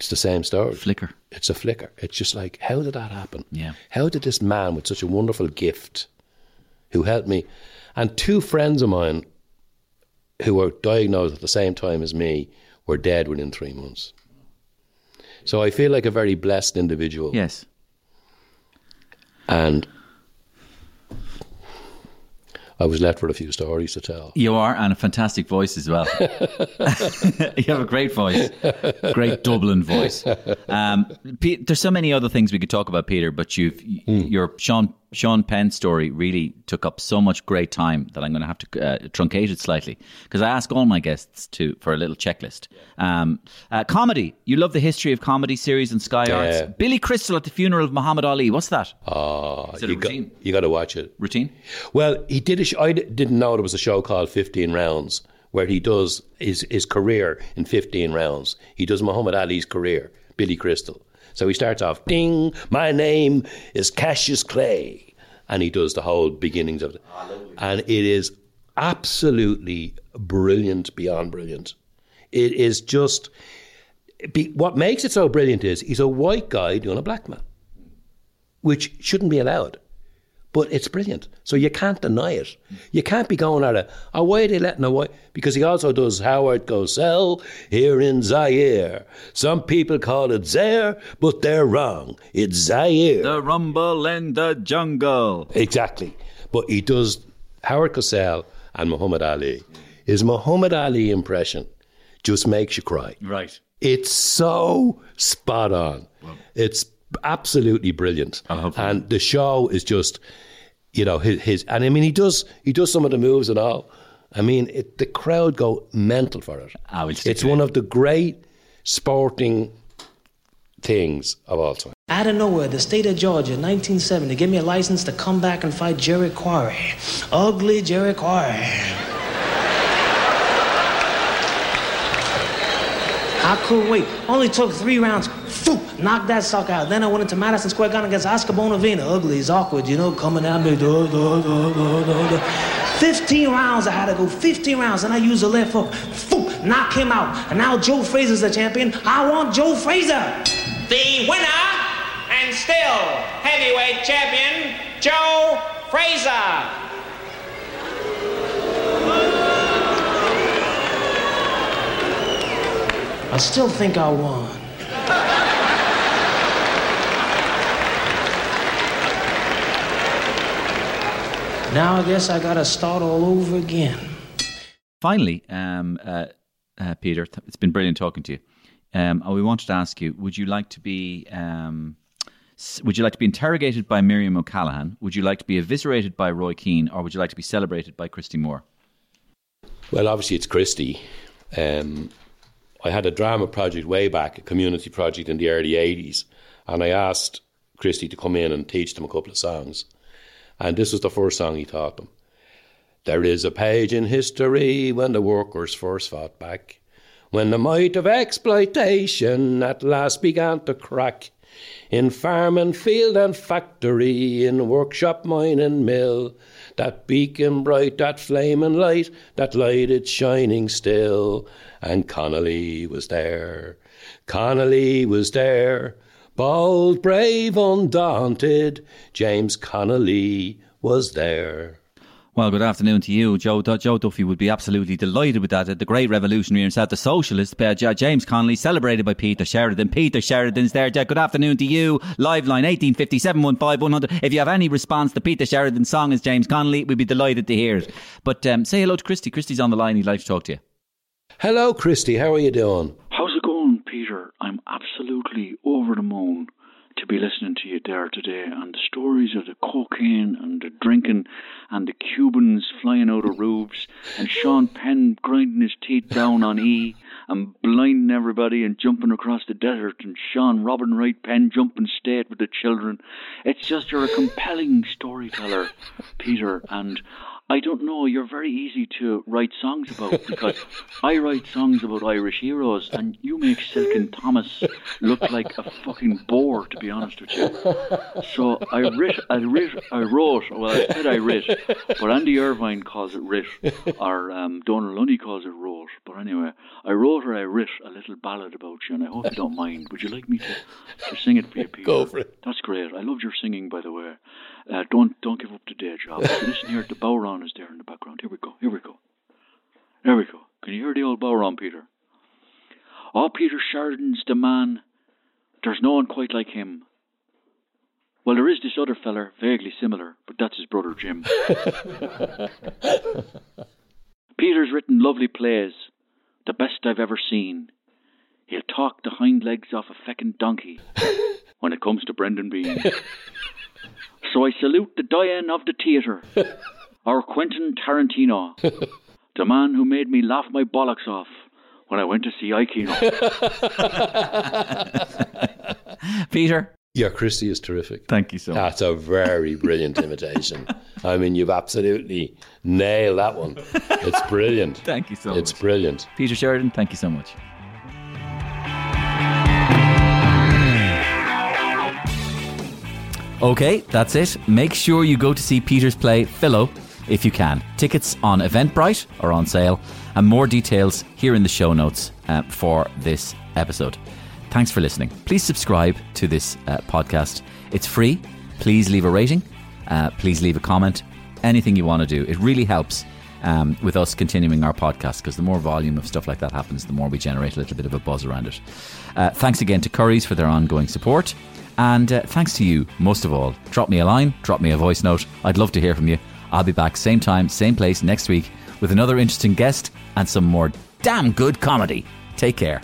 it's the same story. flicker. It's a flicker. It's just like, how did that happen? Yeah. How did this man with such a wonderful gift, who helped me, and two friends of mine who were diagnosed at the same time as me were dead within three months. So I feel like a very blessed individual. Yes. And I was left with a few stories to tell. You are, and a fantastic voice as well. you have a great voice, great Dublin voice. Um, Pete, there's so many other things we could talk about, Peter, but you've you're Sean Sean Penn's story really took up so much great time that I'm going to have to uh, truncate it slightly because I ask all my guests to for a little checklist. Um, uh, comedy, you love the history of comedy series and Sky. Arts. Billy Crystal at the funeral of Muhammad Ali. What's that? Oh, Is it a you got, routine? you got to watch it. Routine? Well, he did a sh- I didn't know there was a show called 15 Rounds where he does his, his career in 15 rounds. He does Muhammad Ali's career, Billy Crystal. So he starts off, ding, my name is Cassius Clay. And he does the whole beginnings of it. and it is absolutely brilliant beyond brilliant. It is just, be, what makes it so brilliant is he's a white guy doing a black man, which shouldn't be allowed but it's brilliant. So you can't deny it. You can't be going at it. Oh, why are they letting a white? Because he also does Howard Cosell here in Zaire. Some people call it Zaire, but they're wrong. It's Zaire. The Rumble in the Jungle. Exactly. But he does Howard Cosell and Muhammad Ali. His Muhammad Ali impression just makes you cry. Right. It's so spot on. It's absolutely brilliant. hope so. And the show is just, you know, his, his and I mean he does he does some of the moves and all. I mean, it, the crowd go mental for it. I will stick it's one it. of the great sporting things of all time. Out of nowhere, the state of Georgia, 1970, give me a license to come back and fight Jerry Quarry. Ugly Jerry Quarry. I couldn't wait. Only took three rounds. Phew, knocked that sucker out. Then I went into Madison Square Garden against Oscar Bonavena. Ugly, he's awkward, you know, coming at me. Duh, duh, duh, duh, duh, duh. 15 rounds I had to go. 15 rounds. And I used the left hook. Phew, knock him out. And now Joe Frazier's the champion. I want Joe Frazier. The winner and still heavyweight champion, Joe Frazier. I still think I won. Now I guess I gotta start all over again. Finally, um, uh, uh, Peter, it's been brilliant talking to you. Um, we wanted to ask you: Would you like to be? Um, would you like to be interrogated by Miriam O'Callaghan? Would you like to be eviscerated by Roy Keane, or would you like to be celebrated by Christy Moore? Well, obviously it's Christy. Um, I had a drama project way back, a community project in the early 80s, and I asked Christy to come in and teach them a couple of songs. And this was the first song he taught them. There is a page in history when the workers first fought back, when the might of exploitation at last began to crack. In farm and field and factory, in workshop, mine and mill, that beacon bright, that flaming light, that lighted shining still. And Connolly was there, Connolly was there, bold, brave, undaunted, James Connolly was there. Well, good afternoon to you. Joe, Joe Duffy would be absolutely delighted with that. The great revolutionary himself, the socialist, James Connolly, celebrated by Peter Sheridan. Peter Sheridan's there. Good afternoon to you. Liveline 1850 If you have any response to Peter Sheridan's song as James Connolly, we'd be delighted to hear it. But um, say hello to Christy. Christy's on the line. He'd like to talk to you. Hello, Christy. How are you doing? How's it going, Peter? I'm absolutely over the moon to be listening to you there today and the stories of the cocaine and the drinking and the Cubans flying out of roofs and Sean Penn grinding his teeth down on E and blinding everybody and jumping across the desert and Sean Robin Wright Penn jumping state with the children. It's just you're a compelling storyteller, Peter, and I don't know, you're very easy to write songs about because I write songs about Irish heroes and you make Silken Thomas look like a fucking bore, to be honest with you. So I writ, I writ, I wrote, well, I said I writ, but Andy Irvine calls it writ, or um, Dónal Lunny calls it wrote. But anyway, I wrote or I writ a little ballad about you and I hope you don't mind. Would you like me to, to sing it for you, Peter? Go for it. That's great. I loved your singing, by the way. Uh, don't don't give up the day job. Listen here, at the bodhrán is there in the background. Here we go. Here we go. There we go. Can you hear the old bodhrán, Peter? Oh, Peter Sheridan's the man. There's no one quite like him. Well, there is this other feller, vaguely similar, but that's his brother Jim. Peter's written lovely plays, the best I've ever seen. He'll talk the hind legs off a feckin' donkey when it comes to Brendan Behan. So I salute the Diane of the theatre, our Quentin Tarantino, the man who made me laugh my bollocks off when I went to see I, Keano. Peter, Yeah, Christy is terrific. thank you so much. That's a very brilliant imitation. I mean, you've absolutely nailed that one. It's brilliant. Thank you so It's much. It's brilliant. Peter Sheridan, thank you so much. Okay, that's it. Make sure you go to see Peter's play Philo if you can. Tickets on Eventbrite are on sale, and more details here in the show notes uh, for this episode. Thanks for listening. Please subscribe to this uh, podcast. It's free. Please leave a rating. Uh, please leave a comment. Anything you want to do. It really helps um, with us continuing our podcast because the more volume of stuff like that happens, the more we generate a little bit of a buzz around it. Uh, thanks again to Currys for their ongoing support. And uh, thanks to you, most of all. Drop me a line, drop me a voice note. I'd love to hear from you. I'll be back same time, same place next week with another interesting guest and some more damn good comedy. Take care.